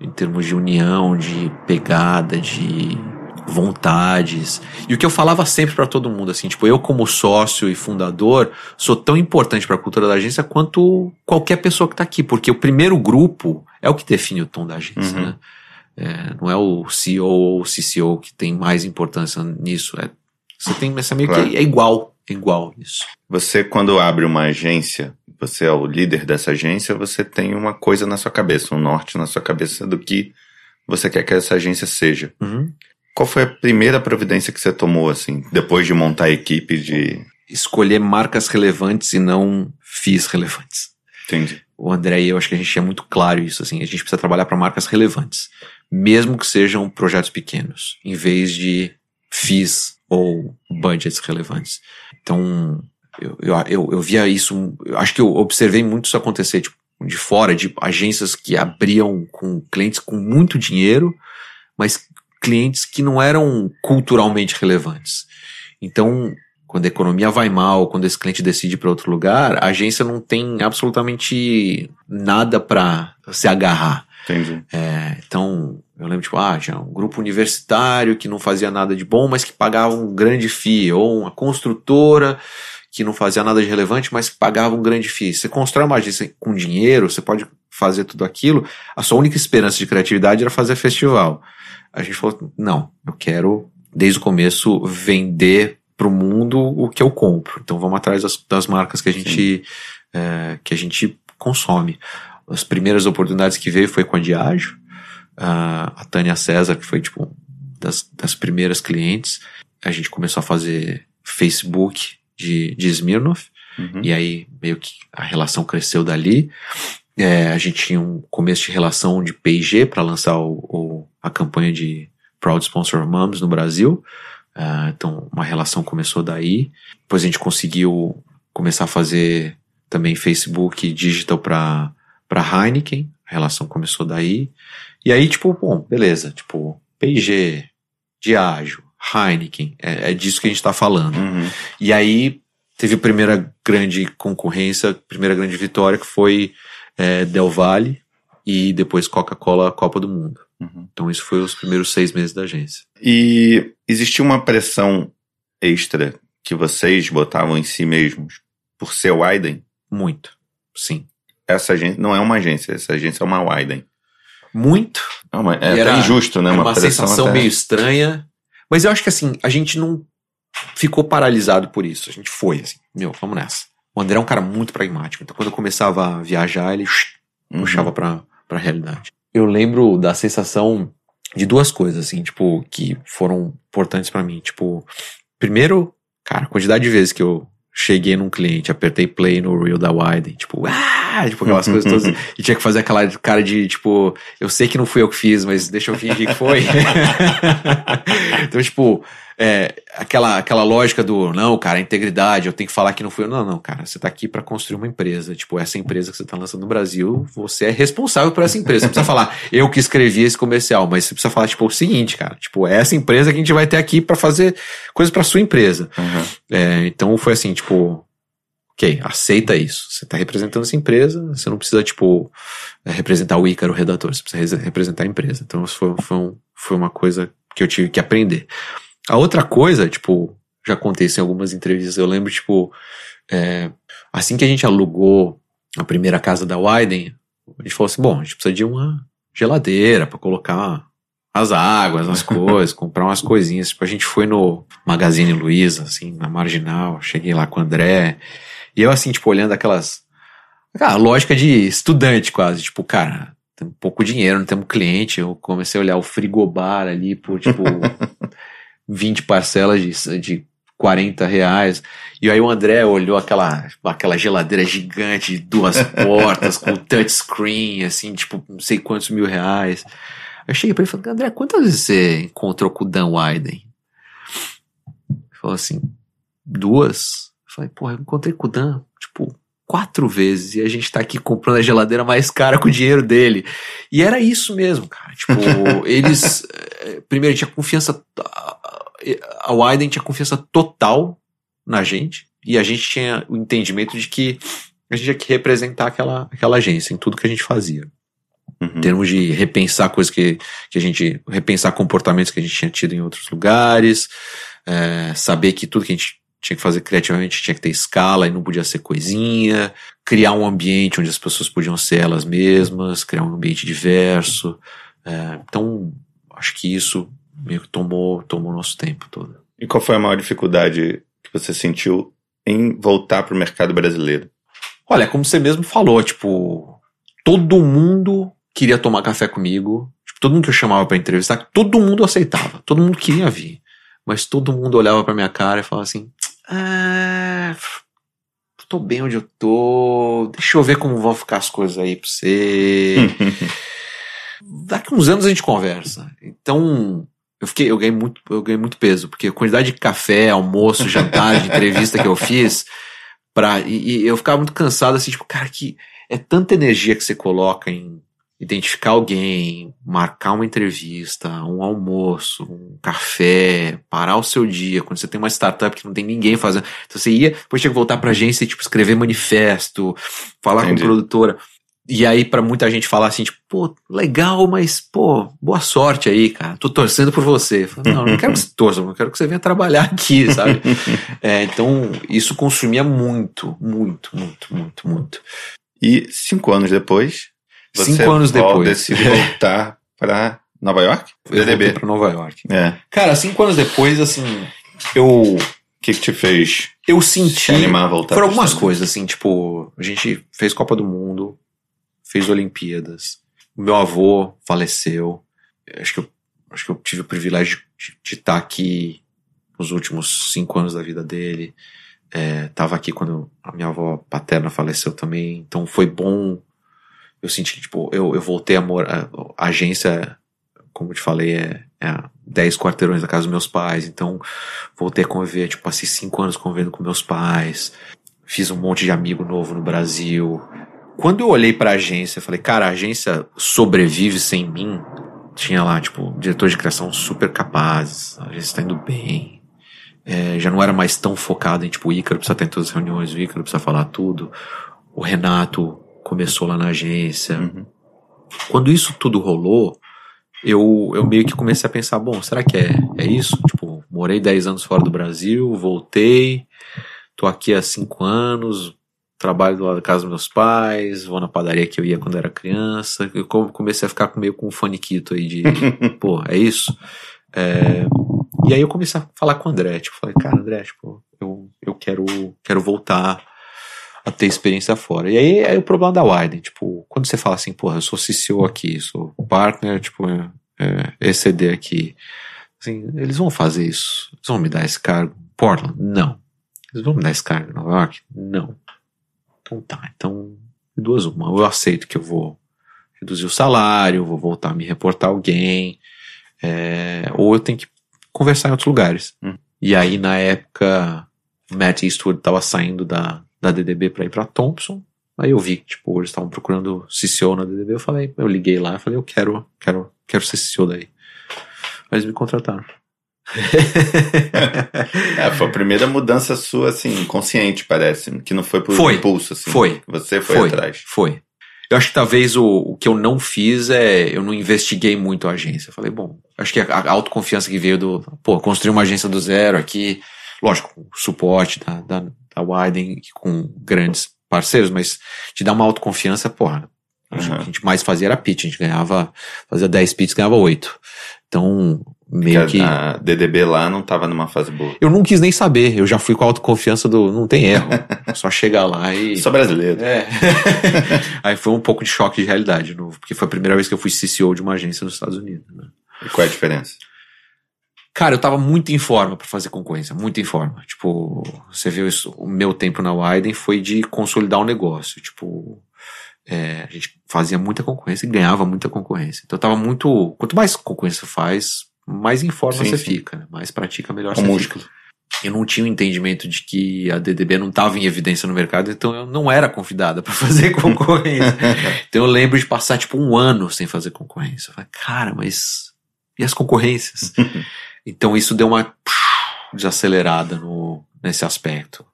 Em termos de união, de pegada, de vontades. E o que eu falava sempre pra todo mundo, assim, tipo, eu como sócio e fundador, sou tão importante pra cultura da agência quanto qualquer pessoa que tá aqui, porque o primeiro grupo é o que define o tom da agência, Uhum. né? É, não é o CEO ou o CCO que tem mais importância nisso. É, você tem essa meio Claro. que é igual, é igual isso. Você, quando abre uma agência, você é o líder dessa agência, você tem uma coisa na sua cabeça, um norte na sua cabeça do que você quer que essa agência seja. Uhum. Qual foi a primeira providência que você tomou, assim, depois de montar a equipe de. Escolher marcas relevantes e não FIIs relevantes. Entendi. O André e eu acho que a gente é muito claro isso, assim, a gente precisa trabalhar para marcas relevantes, mesmo que sejam projetos pequenos, em vez de FIIs ou budgets relevantes. Então, eu, eu, eu, via isso, eu acho que eu observei muito isso acontecer, tipo, de fora, de agências que abriam com clientes com muito dinheiro, mas clientes que não eram culturalmente relevantes. Então, quando a economia vai mal, quando esse cliente decide para outro lugar, a agência não tem absolutamente nada para se agarrar. Entendi. É, então, eu lembro, tipo, ah, tinha um grupo universitário que não fazia nada de bom, mas que pagava um grande FII, ou uma construtora que não fazia nada de relevante, mas que pagava um grande FII. Você constrói uma agência com dinheiro, você pode fazer tudo aquilo, a sua única esperança de criatividade era fazer festival. A gente falou, não, eu quero, desde o começo, vender pro mundo o que eu compro. Então vamos atrás das, das marcas que a gente, é, que a gente consome. As primeiras oportunidades que veio foi com a Diageo, a, Tânia César, que foi tipo das, das primeiras clientes. A gente começou a fazer Facebook de, de Smirnoff, Uhum. e aí meio que a relação cresceu dali. É, a gente tinha um começo de relação de P&G para lançar o, o- a campanha de Proud Sponsor Moms no Brasil. Ah, então, uma relação começou daí. Depois a gente conseguiu começar a fazer também Facebook digital para para Heineken. A relação começou daí. E aí, tipo, bom, beleza. Tipo, P&G, Diageo, Heineken, é, é, disso que a gente tá falando. Uhum. E aí teve a primeira grande concorrência, primeira grande vitória, que foi é, Del Valle e depois Coca-Cola Copa do Mundo. Uhum. Então isso foi os primeiros seis meses da agência. E existia uma pressão extra que vocês botavam em si mesmos por ser Widen? Muito, sim. Essa agência não é uma agência, essa agência é uma Widen. Muito. É, uma, é até era- injusto, né? Uma pressão sensação até- meio estranha. Mas eu acho que assim, a gente não ficou paralisado por isso. A gente foi, assim, meu, vamos nessa. O André é um cara muito pragmático. Então quando eu começava a viajar, ele Uhum. puxava pra, pra realidade. Eu lembro da sensação de duas coisas, assim, tipo, que foram importantes pra mim. Tipo, primeiro, cara, a quantidade de vezes que eu cheguei num cliente, apertei play no reel da Widen, tipo, ah, tipo, aquelas coisas todas, e tinha que fazer aquela cara de, tipo, eu sei que não fui eu que fiz, mas deixa eu fingir que foi. então, tipo, é, aquela, aquela lógica do, não, cara, a integridade, eu tenho que falar que não fui eu. Não, não, cara, você tá aqui pra construir uma empresa. Tipo, essa empresa que você tá lançando no Brasil, você é responsável por essa empresa. Você não precisa falar, eu que escrevi esse comercial, mas você precisa falar, tipo, o seguinte, cara, tipo, é essa empresa que a gente vai ter aqui pra fazer coisas pra sua empresa. Uhum. É, então foi assim, tipo, ok, aceita isso. Você tá representando essa empresa, você não precisa, tipo, é, representar o Ícaro, o redator, você precisa re- representar a empresa. Então isso foi, foi, um- foi uma coisa que eu tive que aprender. A outra coisa, tipo, já contei isso em algumas entrevistas, eu lembro, tipo, é, assim que a gente alugou a primeira casa da Widen, a gente falou assim, bom, a gente precisa de uma geladeira pra colocar as águas, as coisas, comprar umas coisinhas. Tipo, a gente foi no Magazine Luiza, assim, na Marginal, cheguei lá com o André, e eu, assim, tipo, olhando aquelas. Aquela lógica de estudante quase, tipo, cara, tem pouco dinheiro, não temos cliente. Eu comecei a olhar o frigobar ali por, tipo, 20 parcelas de, de 40 reais. E aí o André olhou aquela, aquela geladeira gigante de duas portas com touchscreen, assim, tipo, não sei quantos mil reais. Aí Eu cheguei pra ele e falei, André, quantas vezes você encontrou com o Dan Wyden? Ele falou assim, duas. Eu falei, porra, eu encontrei com o Dan, tipo, quatro vezes. E a gente tá aqui comprando a geladeira mais cara com o dinheiro dele. E era isso mesmo, cara. Tipo, eles. eh, Primeiro, tinha confiança. A Wyden tinha confiança total na gente. E a gente tinha o entendimento de que a gente tinha que representar aquela, aquela agência em tudo que a gente fazia Uhum. em termos de repensar coisas que, que a gente. repensar comportamentos que a gente tinha tido em outros lugares, é, saber que tudo que a gente tinha que fazer criativamente tinha que ter escala e não podia ser coisinha, criar um ambiente onde as pessoas podiam ser elas mesmas, criar um ambiente diverso. é, então, acho que isso meio que tomou, tomou nosso tempo todo. E qual foi a maior dificuldade que você sentiu em voltar para o mercado brasileiro? Olha, como você mesmo falou, tipo, todo mundo queria tomar café comigo, tipo, todo mundo que eu chamava pra entrevistar, todo mundo aceitava, todo mundo queria vir, mas todo mundo olhava pra minha cara e falava assim, ah, tô bem onde eu tô, deixa eu ver como vão ficar as coisas aí pra você. Daqui uns anos a gente conversa. Então, eu fiquei, eu ganhei muito, eu ganhei muito peso, porque a quantidade de café, almoço, jantar, de entrevista que eu fiz, pra, e, e eu ficava muito cansado, assim, tipo, cara, que é tanta energia que você coloca em identificar alguém, marcar uma entrevista, um almoço, um café, parar o seu dia, quando você tem uma startup que não tem ninguém fazendo. Então você ia, depois tinha que voltar pra agência e, tipo, escrever manifesto, falar Entendi. com a produtora. E aí, pra muita gente falar assim, tipo, pô, legal, mas, pô, boa sorte aí, cara. Tô torcendo por você. Falei, não, não quero que você torça, eu quero que você venha trabalhar aqui, sabe? É, então, isso consumia muito, muito, muito, muito, muito. E cinco anos depois, você Cinco anos depois. decide voltar para Nova York? Eu DDB. pra Nova York. É. Cara, cinco anos depois, assim, eu, O que, que te fez eu se senti. animar a voltar? Foram algumas coisas, assim, tipo, a gente fez Copa do Mundo, fez Olimpíadas. Meu avô faleceu. Acho que eu, acho que eu tive o privilégio de, de estar aqui nos últimos cinco anos da vida dele. É, tava aqui quando a minha avó paterna faleceu também. Então foi bom. Eu senti que, tipo, eu, eu voltei a morar. A agência, como eu te falei, é, é a 10 quarteirões da casa dos meus pais. Então voltei a conviver, tipo, passei cinco anos convivendo com meus pais. Fiz um monte de amigo novo no Brasil. quando eu olhei pra agência, falei, cara, a agência sobrevive sem mim. Tinha lá, tipo, diretor de criação super capazes, a agência tá indo bem. É, já não era mais tão focado em, tipo, o Ícaro precisa estar em todas as reuniões, o Ícaro precisa falar tudo. O Renato começou lá na agência. Uhum. Quando isso tudo rolou, eu, eu meio que comecei a pensar, bom, será que é, é isso? Tipo, morei 10 anos fora do Brasil, voltei, tô aqui há 5 anos, trabalho do lado da casa dos meus pais, vou na padaria que eu ia quando era criança. Eu comecei a ficar meio com um faniquito aí de, pô, é isso? É, e aí eu comecei a falar com o André, tipo, falei, cara, André, tipo, eu, eu quero, quero voltar a ter experiência fora. E aí é o problema da Widen, tipo, quando você fala assim, porra, eu sou CCO aqui, sou partner, tipo, é, é, ECD aqui, assim, eles vão fazer isso, eles vão me dar esse cargo. Portland? Não. Eles vão me dar esse cargo em Nova York? Não. Então tá, então, duas uma, eu aceito que eu vou reduzir o salário, vou voltar a me reportar alguém, é, ou eu tenho que conversar em outros lugares. Hum. E aí, na época, Matt Eastwood estava saindo da, da DDB para ir para Thompson. Aí eu vi que, tipo, eles estavam procurando CCO na DDB. Eu falei, eu liguei lá e falei, eu quero, quero, quero ser CCO daí. Aí eles me contrataram. é, foi a primeira mudança sua, assim, consciente, parece. Que não foi por Foi. impulso, assim. Foi. Você foi, Foi. atrás. Foi. Eu acho que talvez o, o que eu não fiz é. Eu não investiguei muito a agência. Eu falei, bom, acho que a, a autoconfiança que veio do. Pô, construir uma agência do zero aqui. Lógico, com suporte da, da, da Widen com grandes parceiros, mas te dá uma autoconfiança, porra. Uhum. O que a gente mais fazia era pitch. A gente ganhava. Fazia 10 pitches, ganhava 8. Então, meio Porque que. a, DDB lá não tava numa fase boa. Eu não quis nem saber. Eu já fui com a autoconfiança do. Não tem erro. Só chegar lá e. Sou brasileiro. É. Aí foi um pouco de choque de realidade porque foi a primeira vez que eu fui CCO de uma agência nos Estados Unidos. né? E qual é a diferença? Cara, eu tava muito em forma pra fazer concorrência, muito em forma. Tipo, você viu isso, o meu tempo na Widen foi de consolidar o negócio. Tipo, é, a gente fazia muita concorrência e ganhava muita concorrência. Então eu tava muito. Quanto mais concorrência você faz, mais em forma Sim, você sim. fica, né? mais pratica, melhor Com você músculo. fica. Eu não tinha o entendimento de que a DDB não estava em evidência no mercado, então eu não era convidada para fazer concorrência. então eu lembro de passar tipo um ano sem fazer concorrência. Eu falei, cara, mas e as concorrências? então isso deu uma desacelerada no, nesse aspecto.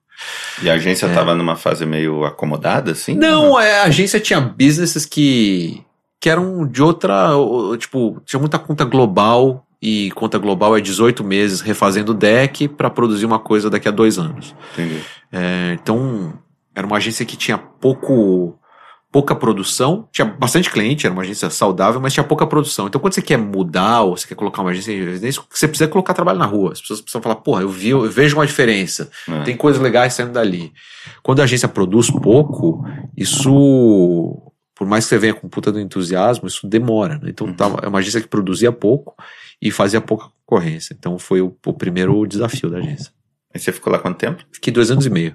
E a agência tava numa fase meio acomodada, assim? É. Não, é, a agência tinha businesses que, que eram de outra. Tipo, tinha muita conta global. E conta global é 18 meses refazendo o deck para produzir uma coisa daqui a dois anos. Entendi. É, então, era uma agência que tinha pouco pouca produção, tinha bastante cliente, era uma agência saudável, mas tinha pouca produção. Então, quando você quer mudar ou você quer colocar uma agência em evidência, você precisa colocar trabalho na rua. As pessoas precisam falar, porra, eu, vi, eu vejo uma diferença. É. Tem coisas legais saindo dali. Quando a agência produz pouco, isso, por mais que você venha com puta do entusiasmo, isso demora. Né? Então, tava, é uma agência que produzia pouco e fazia pouca concorrência. Então, foi o, o primeiro desafio da agência. Aí você ficou lá quanto tempo? Fiquei dois anos e meio.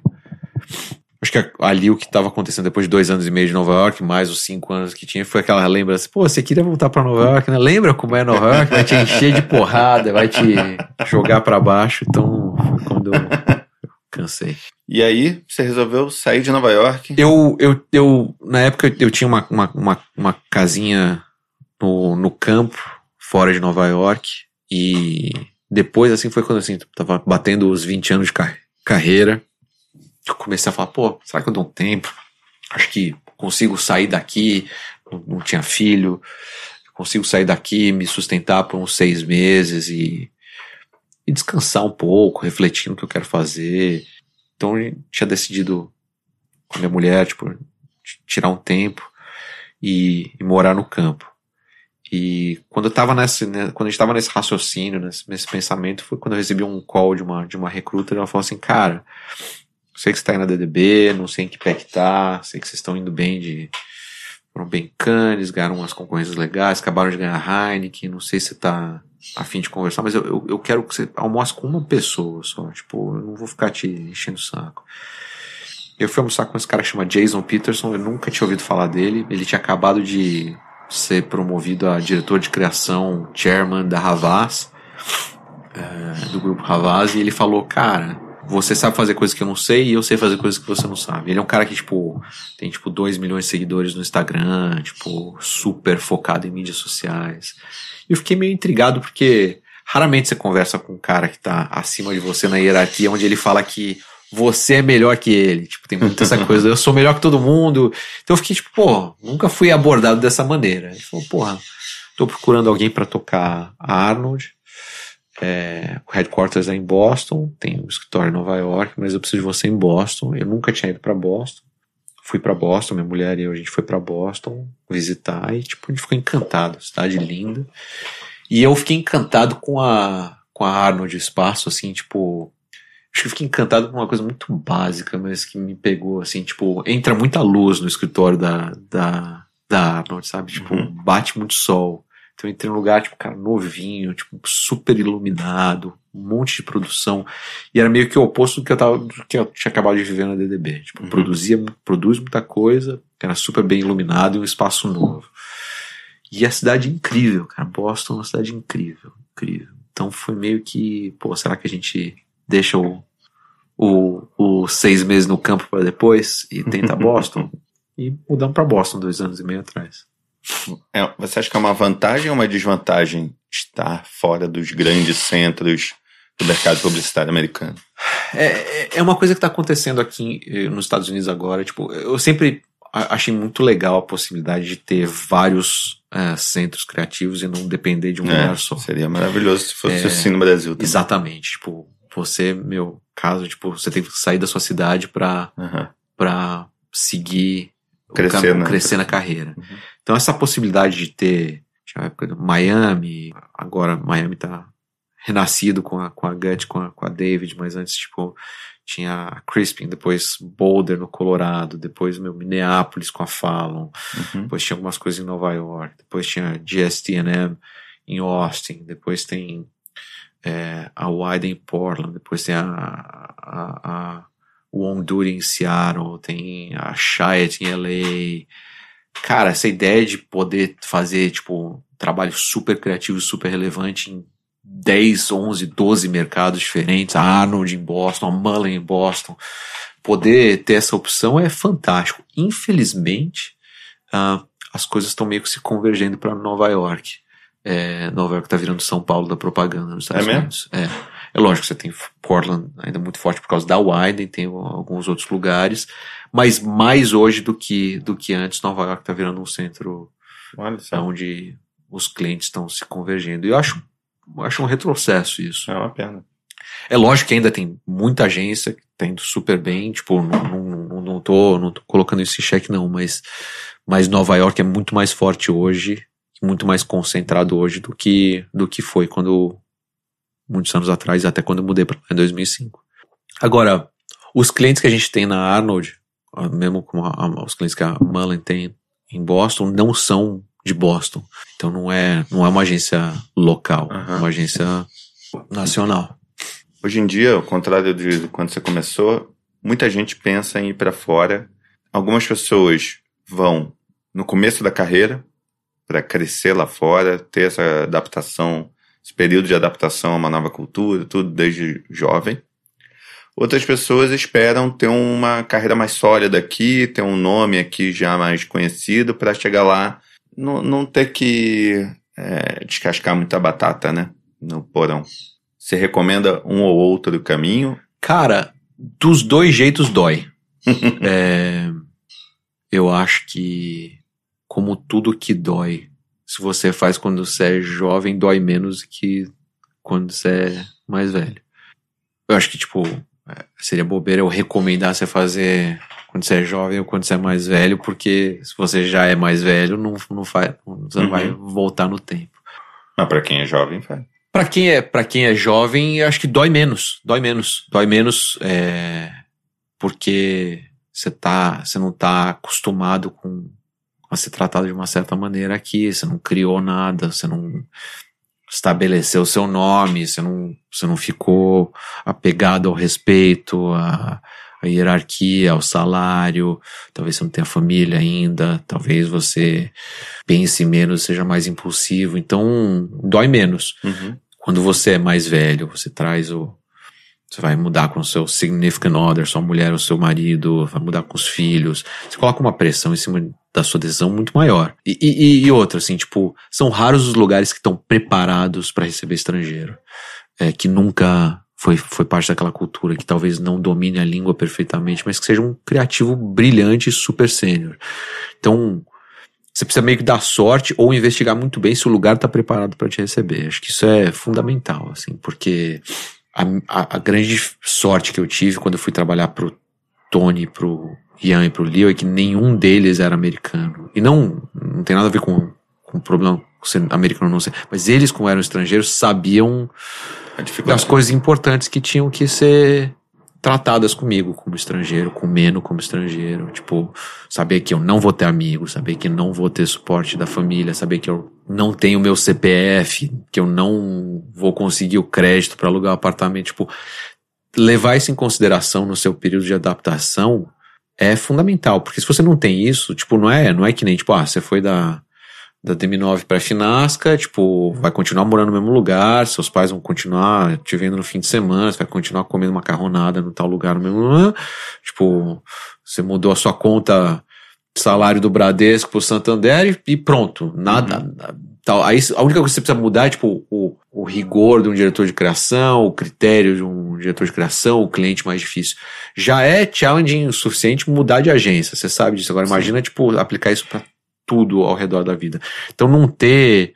Acho que ali o que estava acontecendo depois de dois anos e meio de Nova York, mais os cinco anos que tinha, foi aquela lembrança. Pô, você queria voltar para Nova York, né? Lembra como é Nova York? Vai te encher de porrada, vai te jogar para baixo. Então, foi quando eu cansei. E aí, você resolveu sair de Nova York? Eu, eu, eu na época, eu tinha uma, uma, uma, uma casinha no, no campo, fora de Nova York, e depois, assim, foi quando, assim, tava batendo os 20 anos de car- carreira, eu comecei a falar, pô, será que eu dou um tempo? Acho que consigo sair daqui, não, tinha filho, consigo sair daqui, me sustentar por uns seis meses e, e descansar um pouco, refletir no que eu quero fazer. Então, eu tinha decidido com a minha mulher, tipo, tirar um tempo e, e morar no campo. E quando eu tava nesse, né, quando a gente tava nesse raciocínio, nesse, nesse pensamento, foi quando eu recebi um call de uma, de uma recruta, ela falou assim, cara, sei que você tá aí na DDB, não sei em que pé que tá, sei que vocês estão indo bem de, foram bem canes, ganharam umas concorrências legais, acabaram de ganhar Heineken, não sei se você tá a fim de conversar, mas eu, eu, eu quero que você almoce com uma pessoa só, tipo, eu não vou ficar te enchendo o saco. Eu fui almoçar com esse cara que chama Jason Peterson, eu nunca tinha ouvido falar dele. Ele tinha acabado de ser promovido a diretor de criação, chairman da Havas, eh, do grupo Havas, e ele falou, cara, você sabe fazer coisas que eu não sei e eu sei fazer coisas que você não sabe. Ele é um cara que, tipo, tem, tipo, 2 milhões de seguidores no Instagram, tipo, super focado em mídias sociais. E eu fiquei meio intrigado porque raramente você conversa com um cara que tá acima de você na hierarquia, onde ele fala que você é melhor que ele. Tipo, tem muita essa coisa, eu sou melhor que todo mundo. Então eu fiquei tipo, pô, nunca fui abordado dessa maneira. Ele falou, porra, tô procurando alguém para tocar a Arnold. É, o headquarters é em Boston, tem um escritório em Nova York, mas eu preciso de você em Boston. Eu nunca tinha ido para Boston. Fui para Boston, minha mulher e eu, a gente foi para Boston visitar e tipo, a gente ficou encantado, cidade linda. E eu fiquei encantado com a com a Arnold Espaço, assim, tipo, acho que eu fiquei encantado com uma coisa muito básica, mas que me pegou, assim, tipo, entra muita luz no escritório da, da, da Arnold, sabe? Tipo, uhum. bate muito sol. Então eu entrei num lugar, tipo, cara, novinho, tipo, super iluminado, um monte de produção. E era meio que o oposto do que eu, tava, do que eu tinha acabado de viver na DDB. Tipo, uhum. produzia, produz muita coisa, era super bem iluminado e um espaço novo. E a cidade é incrível, cara. Boston é uma cidade incrível, incrível. Então foi meio que, pô, será que a gente deixa o, o, o seis meses no campo para depois e tenta Boston? e mudamos para Boston dois anos e meio atrás. É, você acha que é uma vantagem ou uma desvantagem estar fora dos grandes centros do mercado publicitário americano? É, é, é uma coisa que está acontecendo aqui eh, nos Estados Unidos agora. Tipo, eu sempre achei muito legal a possibilidade de ter vários é, centros criativos e não depender de um é, lugar só. Seria maravilhoso se fosse é, assim no Brasil. Também. Exatamente. Tipo, você, meu caso, tipo, você tem que sair da sua cidade para uhum. Pra seguir crescer, né? crescer na carreira. Uhum. Então essa possibilidade de ter a época do Miami, agora Miami tá renascido com a, com a Gut, com a, com a David, mas antes, tipo, tinha a Crispin, depois Boulder no Colorado, depois meu Minneapolis com a Fallon, uhum. depois tinha algumas coisas em Nova York, depois tinha GSTM em Austin, depois tem é, a Wide em Portland, depois tem a, a, a Wong Duty em Seattle, tem a Chiat em LA. Cara, essa ideia de poder fazer, tipo, um trabalho super criativo, super relevante em 10, 11, 12 mercados diferentes, a Arnold em Boston, a Mullen em Boston, poder ter essa opção é fantástico. Infelizmente, uh, as coisas estão meio que se convergendo para Nova York. É, Nova York está virando São Paulo da propaganda nos Estados é Unidos. É. É lógico, você tem Portland ainda muito forte por causa da Widen, tem alguns outros lugares, mas mais hoje do que, do que antes, Nova York está virando um centro onde os clientes estão se convergendo. E eu acho, acho um retrocesso isso. É uma pena. É lógico que ainda tem muita agência que tá indo super bem, tipo, não, não, não, tô, não tô colocando isso em xeque não, mas, mas Nova York é muito mais forte hoje, muito mais concentrado hoje do que, do que foi quando muitos anos atrás, até quando eu mudei para em 2005. Agora, os clientes que a gente tem na Arnold, mesmo como a, a, os clientes que a Mullen tem em Boston, não são de Boston. Então não é, não é uma agência local, uhum. é uma agência nacional. Hoje em dia, ao contrário de quando você começou, muita gente pensa em ir para fora. Algumas pessoas vão no começo da carreira para crescer lá fora, ter essa adaptação esse período de adaptação a uma nova cultura, tudo desde jovem. Outras pessoas esperam ter uma carreira mais sólida aqui, ter um nome aqui já mais conhecido para chegar lá, não, não ter que é, descascar muita batata, né? No porão. Você recomenda um ou outro caminho? Cara, dos dois jeitos dói. é, eu acho que, como tudo que dói, se você faz quando você é jovem, dói menos que quando você é mais velho. Eu acho que, tipo, é, seria bobeira eu recomendar você fazer quando você é jovem ou quando você é mais velho, porque se você já é mais velho, não, não faz, você não vai uhum. voltar no tempo. Mas para quem é jovem, faz. Para quem é para quem é jovem, eu acho que dói menos, dói menos, dói menos, é, porque você tá, você não tá acostumado com a ser tratado de uma certa maneira aqui, você não criou nada, você não estabeleceu o seu nome, você não, você não ficou apegado ao respeito, à, à hierarquia, ao salário, talvez você não tenha família ainda, talvez você pense menos, seja mais impulsivo, então dói menos. Uhum. Quando você é mais velho, você traz o Você vai mudar com o seu significant other, sua mulher ou seu marido, vai mudar com os filhos. Você coloca uma pressão em cima da sua decisão muito maior. E, e, e outra, assim, tipo, são raros os lugares que estão preparados para receber estrangeiro. É, que nunca foi, foi parte daquela cultura, que talvez não domine a língua perfeitamente, mas que seja um criativo brilhante e super sênior. Então, você precisa meio que dar sorte ou investigar muito bem se o lugar está preparado para te receber. Acho que isso é fundamental, assim, porque a, a, a, grande sorte que eu tive quando eu fui trabalhar pro Tony, pro Ian e pro Leo é que nenhum deles era americano. E não, não tem nada a ver com, com o problema ser americano não ser, mas eles, como eram estrangeiros, sabiam das coisas importantes que tinham que ser tratadas comigo como estrangeiro, com menos como estrangeiro. Tipo, saber que eu não vou ter amigos, saber que não vou ter suporte da família, saber que eu não tenho meu CPF, que eu não vou conseguir o crédito para alugar um apartamento. Tipo, levar isso em consideração no seu período de adaptação é fundamental, porque se você não tem isso, tipo, não é, não é que nem, tipo, ah, você foi da da DM9 para Finasca, tipo, vai continuar morando no mesmo lugar, seus pais vão continuar te vendo no fim de semana, você vai continuar comendo macarronada no tal lugar no mesmo tipo, você mudou a sua conta salário do Bradesco pro Santander e, pronto, nada, uhum. tal. Aí a única coisa que você precisa mudar é tipo o, o rigor de um diretor de criação, o critério de um diretor de criação, o cliente mais difícil. Já é challenging o suficiente mudar de agência, você sabe disso. Agora imagina tipo aplicar isso para tudo ao redor da vida. Então não ter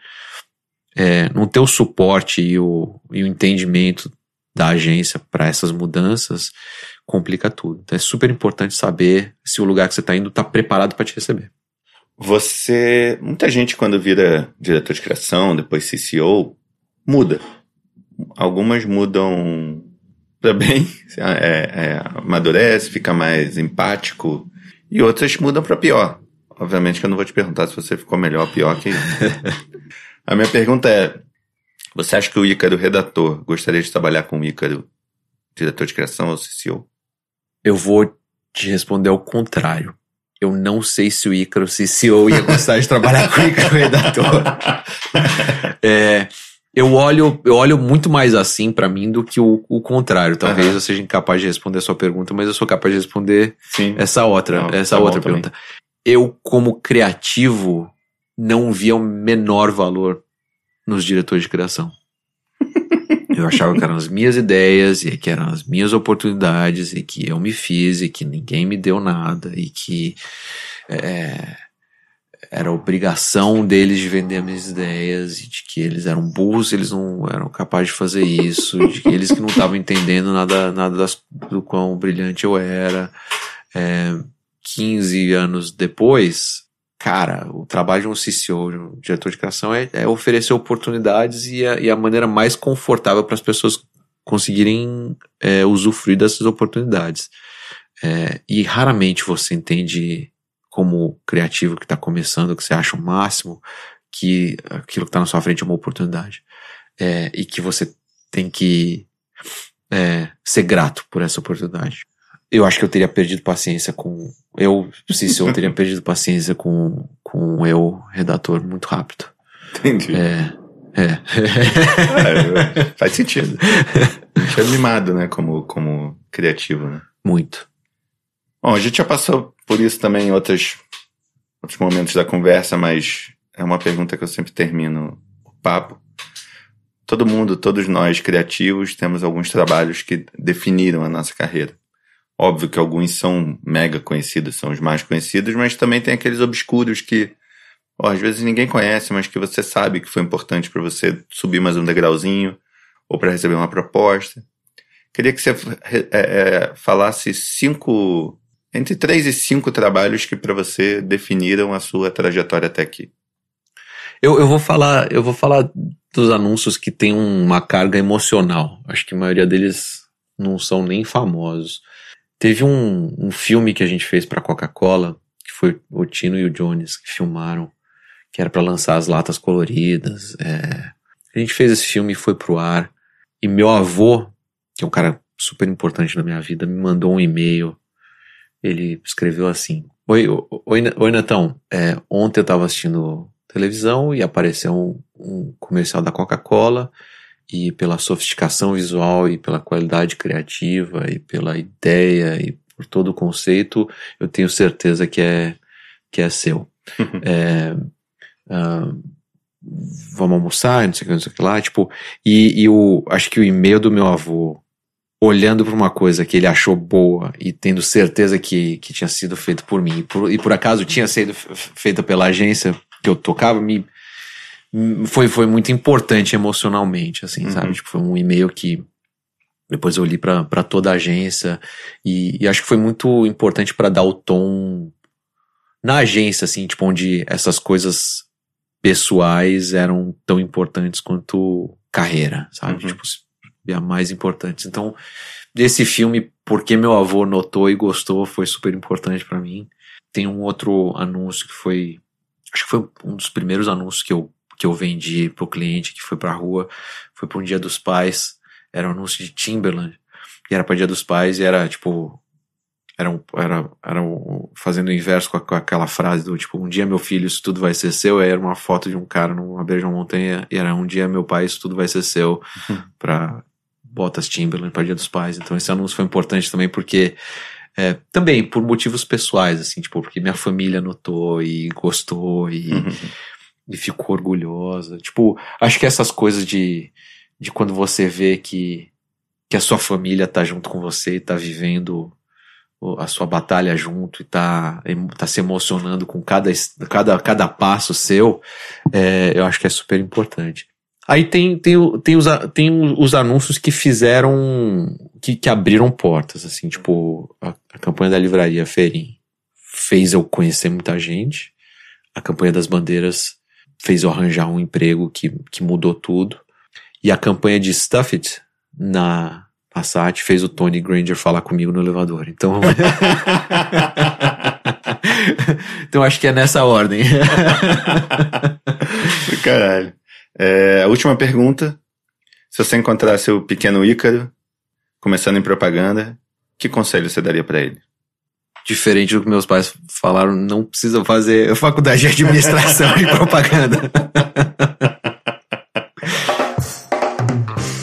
é, não ter o suporte e o, e o entendimento da agência para essas mudanças complica tudo. Então é super importante saber se o lugar que você está indo está preparado para te receber. Você, muita gente quando vira diretor de criação, depois CCO, muda. Algumas mudam para bem, é, é, amadurece, fica mais empático, e outras mudam para pior. Obviamente que eu não vou te perguntar se você ficou melhor ou pior que A minha pergunta é: você acha que o Ícaro redator gostaria de trabalhar com o Ícaro diretor de criação ou CCO? Eu vou te responder ao contrário. Eu não sei se o Ícaro CCO ia gostar de trabalhar com o Ícaro redator. é, eu olho, eu olho muito mais assim para mim do que o, o contrário. Talvez uhum. eu seja incapaz de responder a sua pergunta, mas eu sou capaz de responder Sim. essa outra, não, essa tá outra pergunta. Também eu, como criativo, não via o menor valor nos diretores de criação. Eu achava que eram as minhas ideias e que eram as minhas oportunidades e que eu me fiz e que ninguém me deu nada e que é, era obrigação deles de vender as minhas ideias e de que eles eram burros, eles não eram capazes de fazer isso, de que eles que não estavam entendendo nada, nada das, do quão brilhante eu era. É, 15 anos depois, cara, o trabalho de um CCO, de um diretor de criação, é, é oferecer oportunidades e a, e a, maneira mais confortável para as pessoas conseguirem é, usufruir dessas oportunidades. É, e raramente você entende, como criativo que está começando, que você acha o máximo, que aquilo que está na sua frente é uma oportunidade. É, e que você tem que é, ser grato por essa oportunidade eu acho que eu teria perdido paciência com. Eu, se eu teria perdido paciência com, com eu, redator, muito rápido. Entendi. É. É. é faz sentido. A gente é mimado, né? Como, como criativo, né? Muito. Bom, a gente já passou por isso também em outros, outros momentos da conversa, mas é uma pergunta que eu sempre termino o papo. Todo mundo, todos nós criativos, temos alguns trabalhos que definiram a nossa carreira. Óbvio que alguns são mega conhecidos, são os mais conhecidos, mas também tem aqueles obscuros que ó, às vezes ninguém conhece, mas que você sabe que foi importante para você subir mais um degrauzinho ou para receber uma proposta. Queria que você é, é, falasse cinco, entre três e cinco trabalhos que para você definiram a sua trajetória até aqui. Eu, eu vou falar, eu vou falar dos anúncios que têm uma carga emocional. Acho que a maioria deles não são nem famosos. Teve um, um filme que a gente fez para Coca-Cola, que foi o Tino e o Jones que filmaram, que era para lançar as latas coloridas. É. A gente fez esse filme e foi pro ar. E meu avô, que é um cara super importante na minha vida, me mandou um e-mail. Ele escreveu assim: Oi, oi, oi Netão. É, ontem eu tava assistindo televisão e apareceu um, um comercial da Coca-Cola e pela sofisticação visual e pela qualidade criativa e pela ideia e por todo o conceito, eu tenho certeza que é, que é seu. é, uh, vamos almoçar, não sei o que, não sei o que lá, tipo, e, e o, acho que o e-mail do meu avô, olhando para uma coisa que ele achou boa e tendo certeza que, que tinha sido feito por mim, e por, e por acaso tinha sido feita pela agência que eu tocava, me, foi, foi muito importante emocionalmente, assim, uhum. sabe? Tipo, foi um e-mail que depois eu li para toda a agência e, e, acho que foi muito importante para dar o tom na agência, assim, tipo, onde essas coisas pessoais eram tão importantes quanto carreira, sabe? Uhum. Tipo, a mais importantes. Então, esse filme, porque meu avô notou e gostou, foi super importante para mim. Tem um outro anúncio que foi, acho que foi um dos primeiros anúncios que eu que eu vendi pro cliente que foi pra rua, foi para um Dia dos Pais, era um anúncio de Timberland, e era para Dia dos Pais e era tipo era, um, era, era um, fazendo o inverso com, a, com, aquela frase do tipo, um dia meu filho, isso tudo vai ser seu, aí era uma foto de um cara numa beira de uma montanha, e era um dia meu pai, isso tudo vai ser seu, uhum. pra botas Timberland para Dia dos Pais. Então esse anúncio foi importante também porque é, também por motivos pessoais, assim, tipo, porque minha família notou e gostou e, uhum. e ficou orgulhosa. Tipo, acho que essas coisas de, de quando você vê que, que a sua família tá junto com você e tá vivendo a sua batalha junto e tá, tá se emocionando com cada, cada, cada passo seu, é, eu acho que é super importante. Aí tem, tem, tem, os, tem os anúncios que fizeram, que, que abriram portas, assim, tipo, a, a campanha da livraria Ferim fez eu conhecer muita gente, a campanha das bandeiras fez eu arranjar um emprego que, que mudou tudo, e a campanha de Stuff It na, Passat fez o Tony Granger falar comigo no elevador. Então. então acho que é nessa ordem. Caralho. É, a última pergunta. Se você encontrasse o pequeno Ícaro começando em propaganda, que conselho você daria para ele? Diferente do que meus pais falaram, não precisa fazer faculdade de administração e propaganda.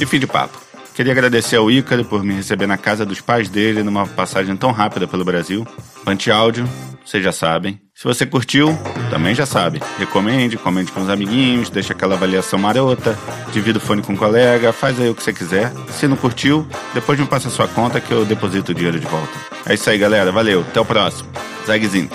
e fim de papo. Queria agradecer ao Ícaro por me receber na casa dos pais dele numa passagem tão rápida pelo Brasil. Pante áudio, vocês já sabem. Se você curtiu, também já sabe. Recomende, comente com os amiguinhos, deixa aquela avaliação marota, divida o fone com um colega, faz aí o que você quiser. Se não curtiu, depois me passa a sua conta que eu deposito o dinheiro de volta. É isso aí, galera. Valeu. Até o próximo. Zagzint.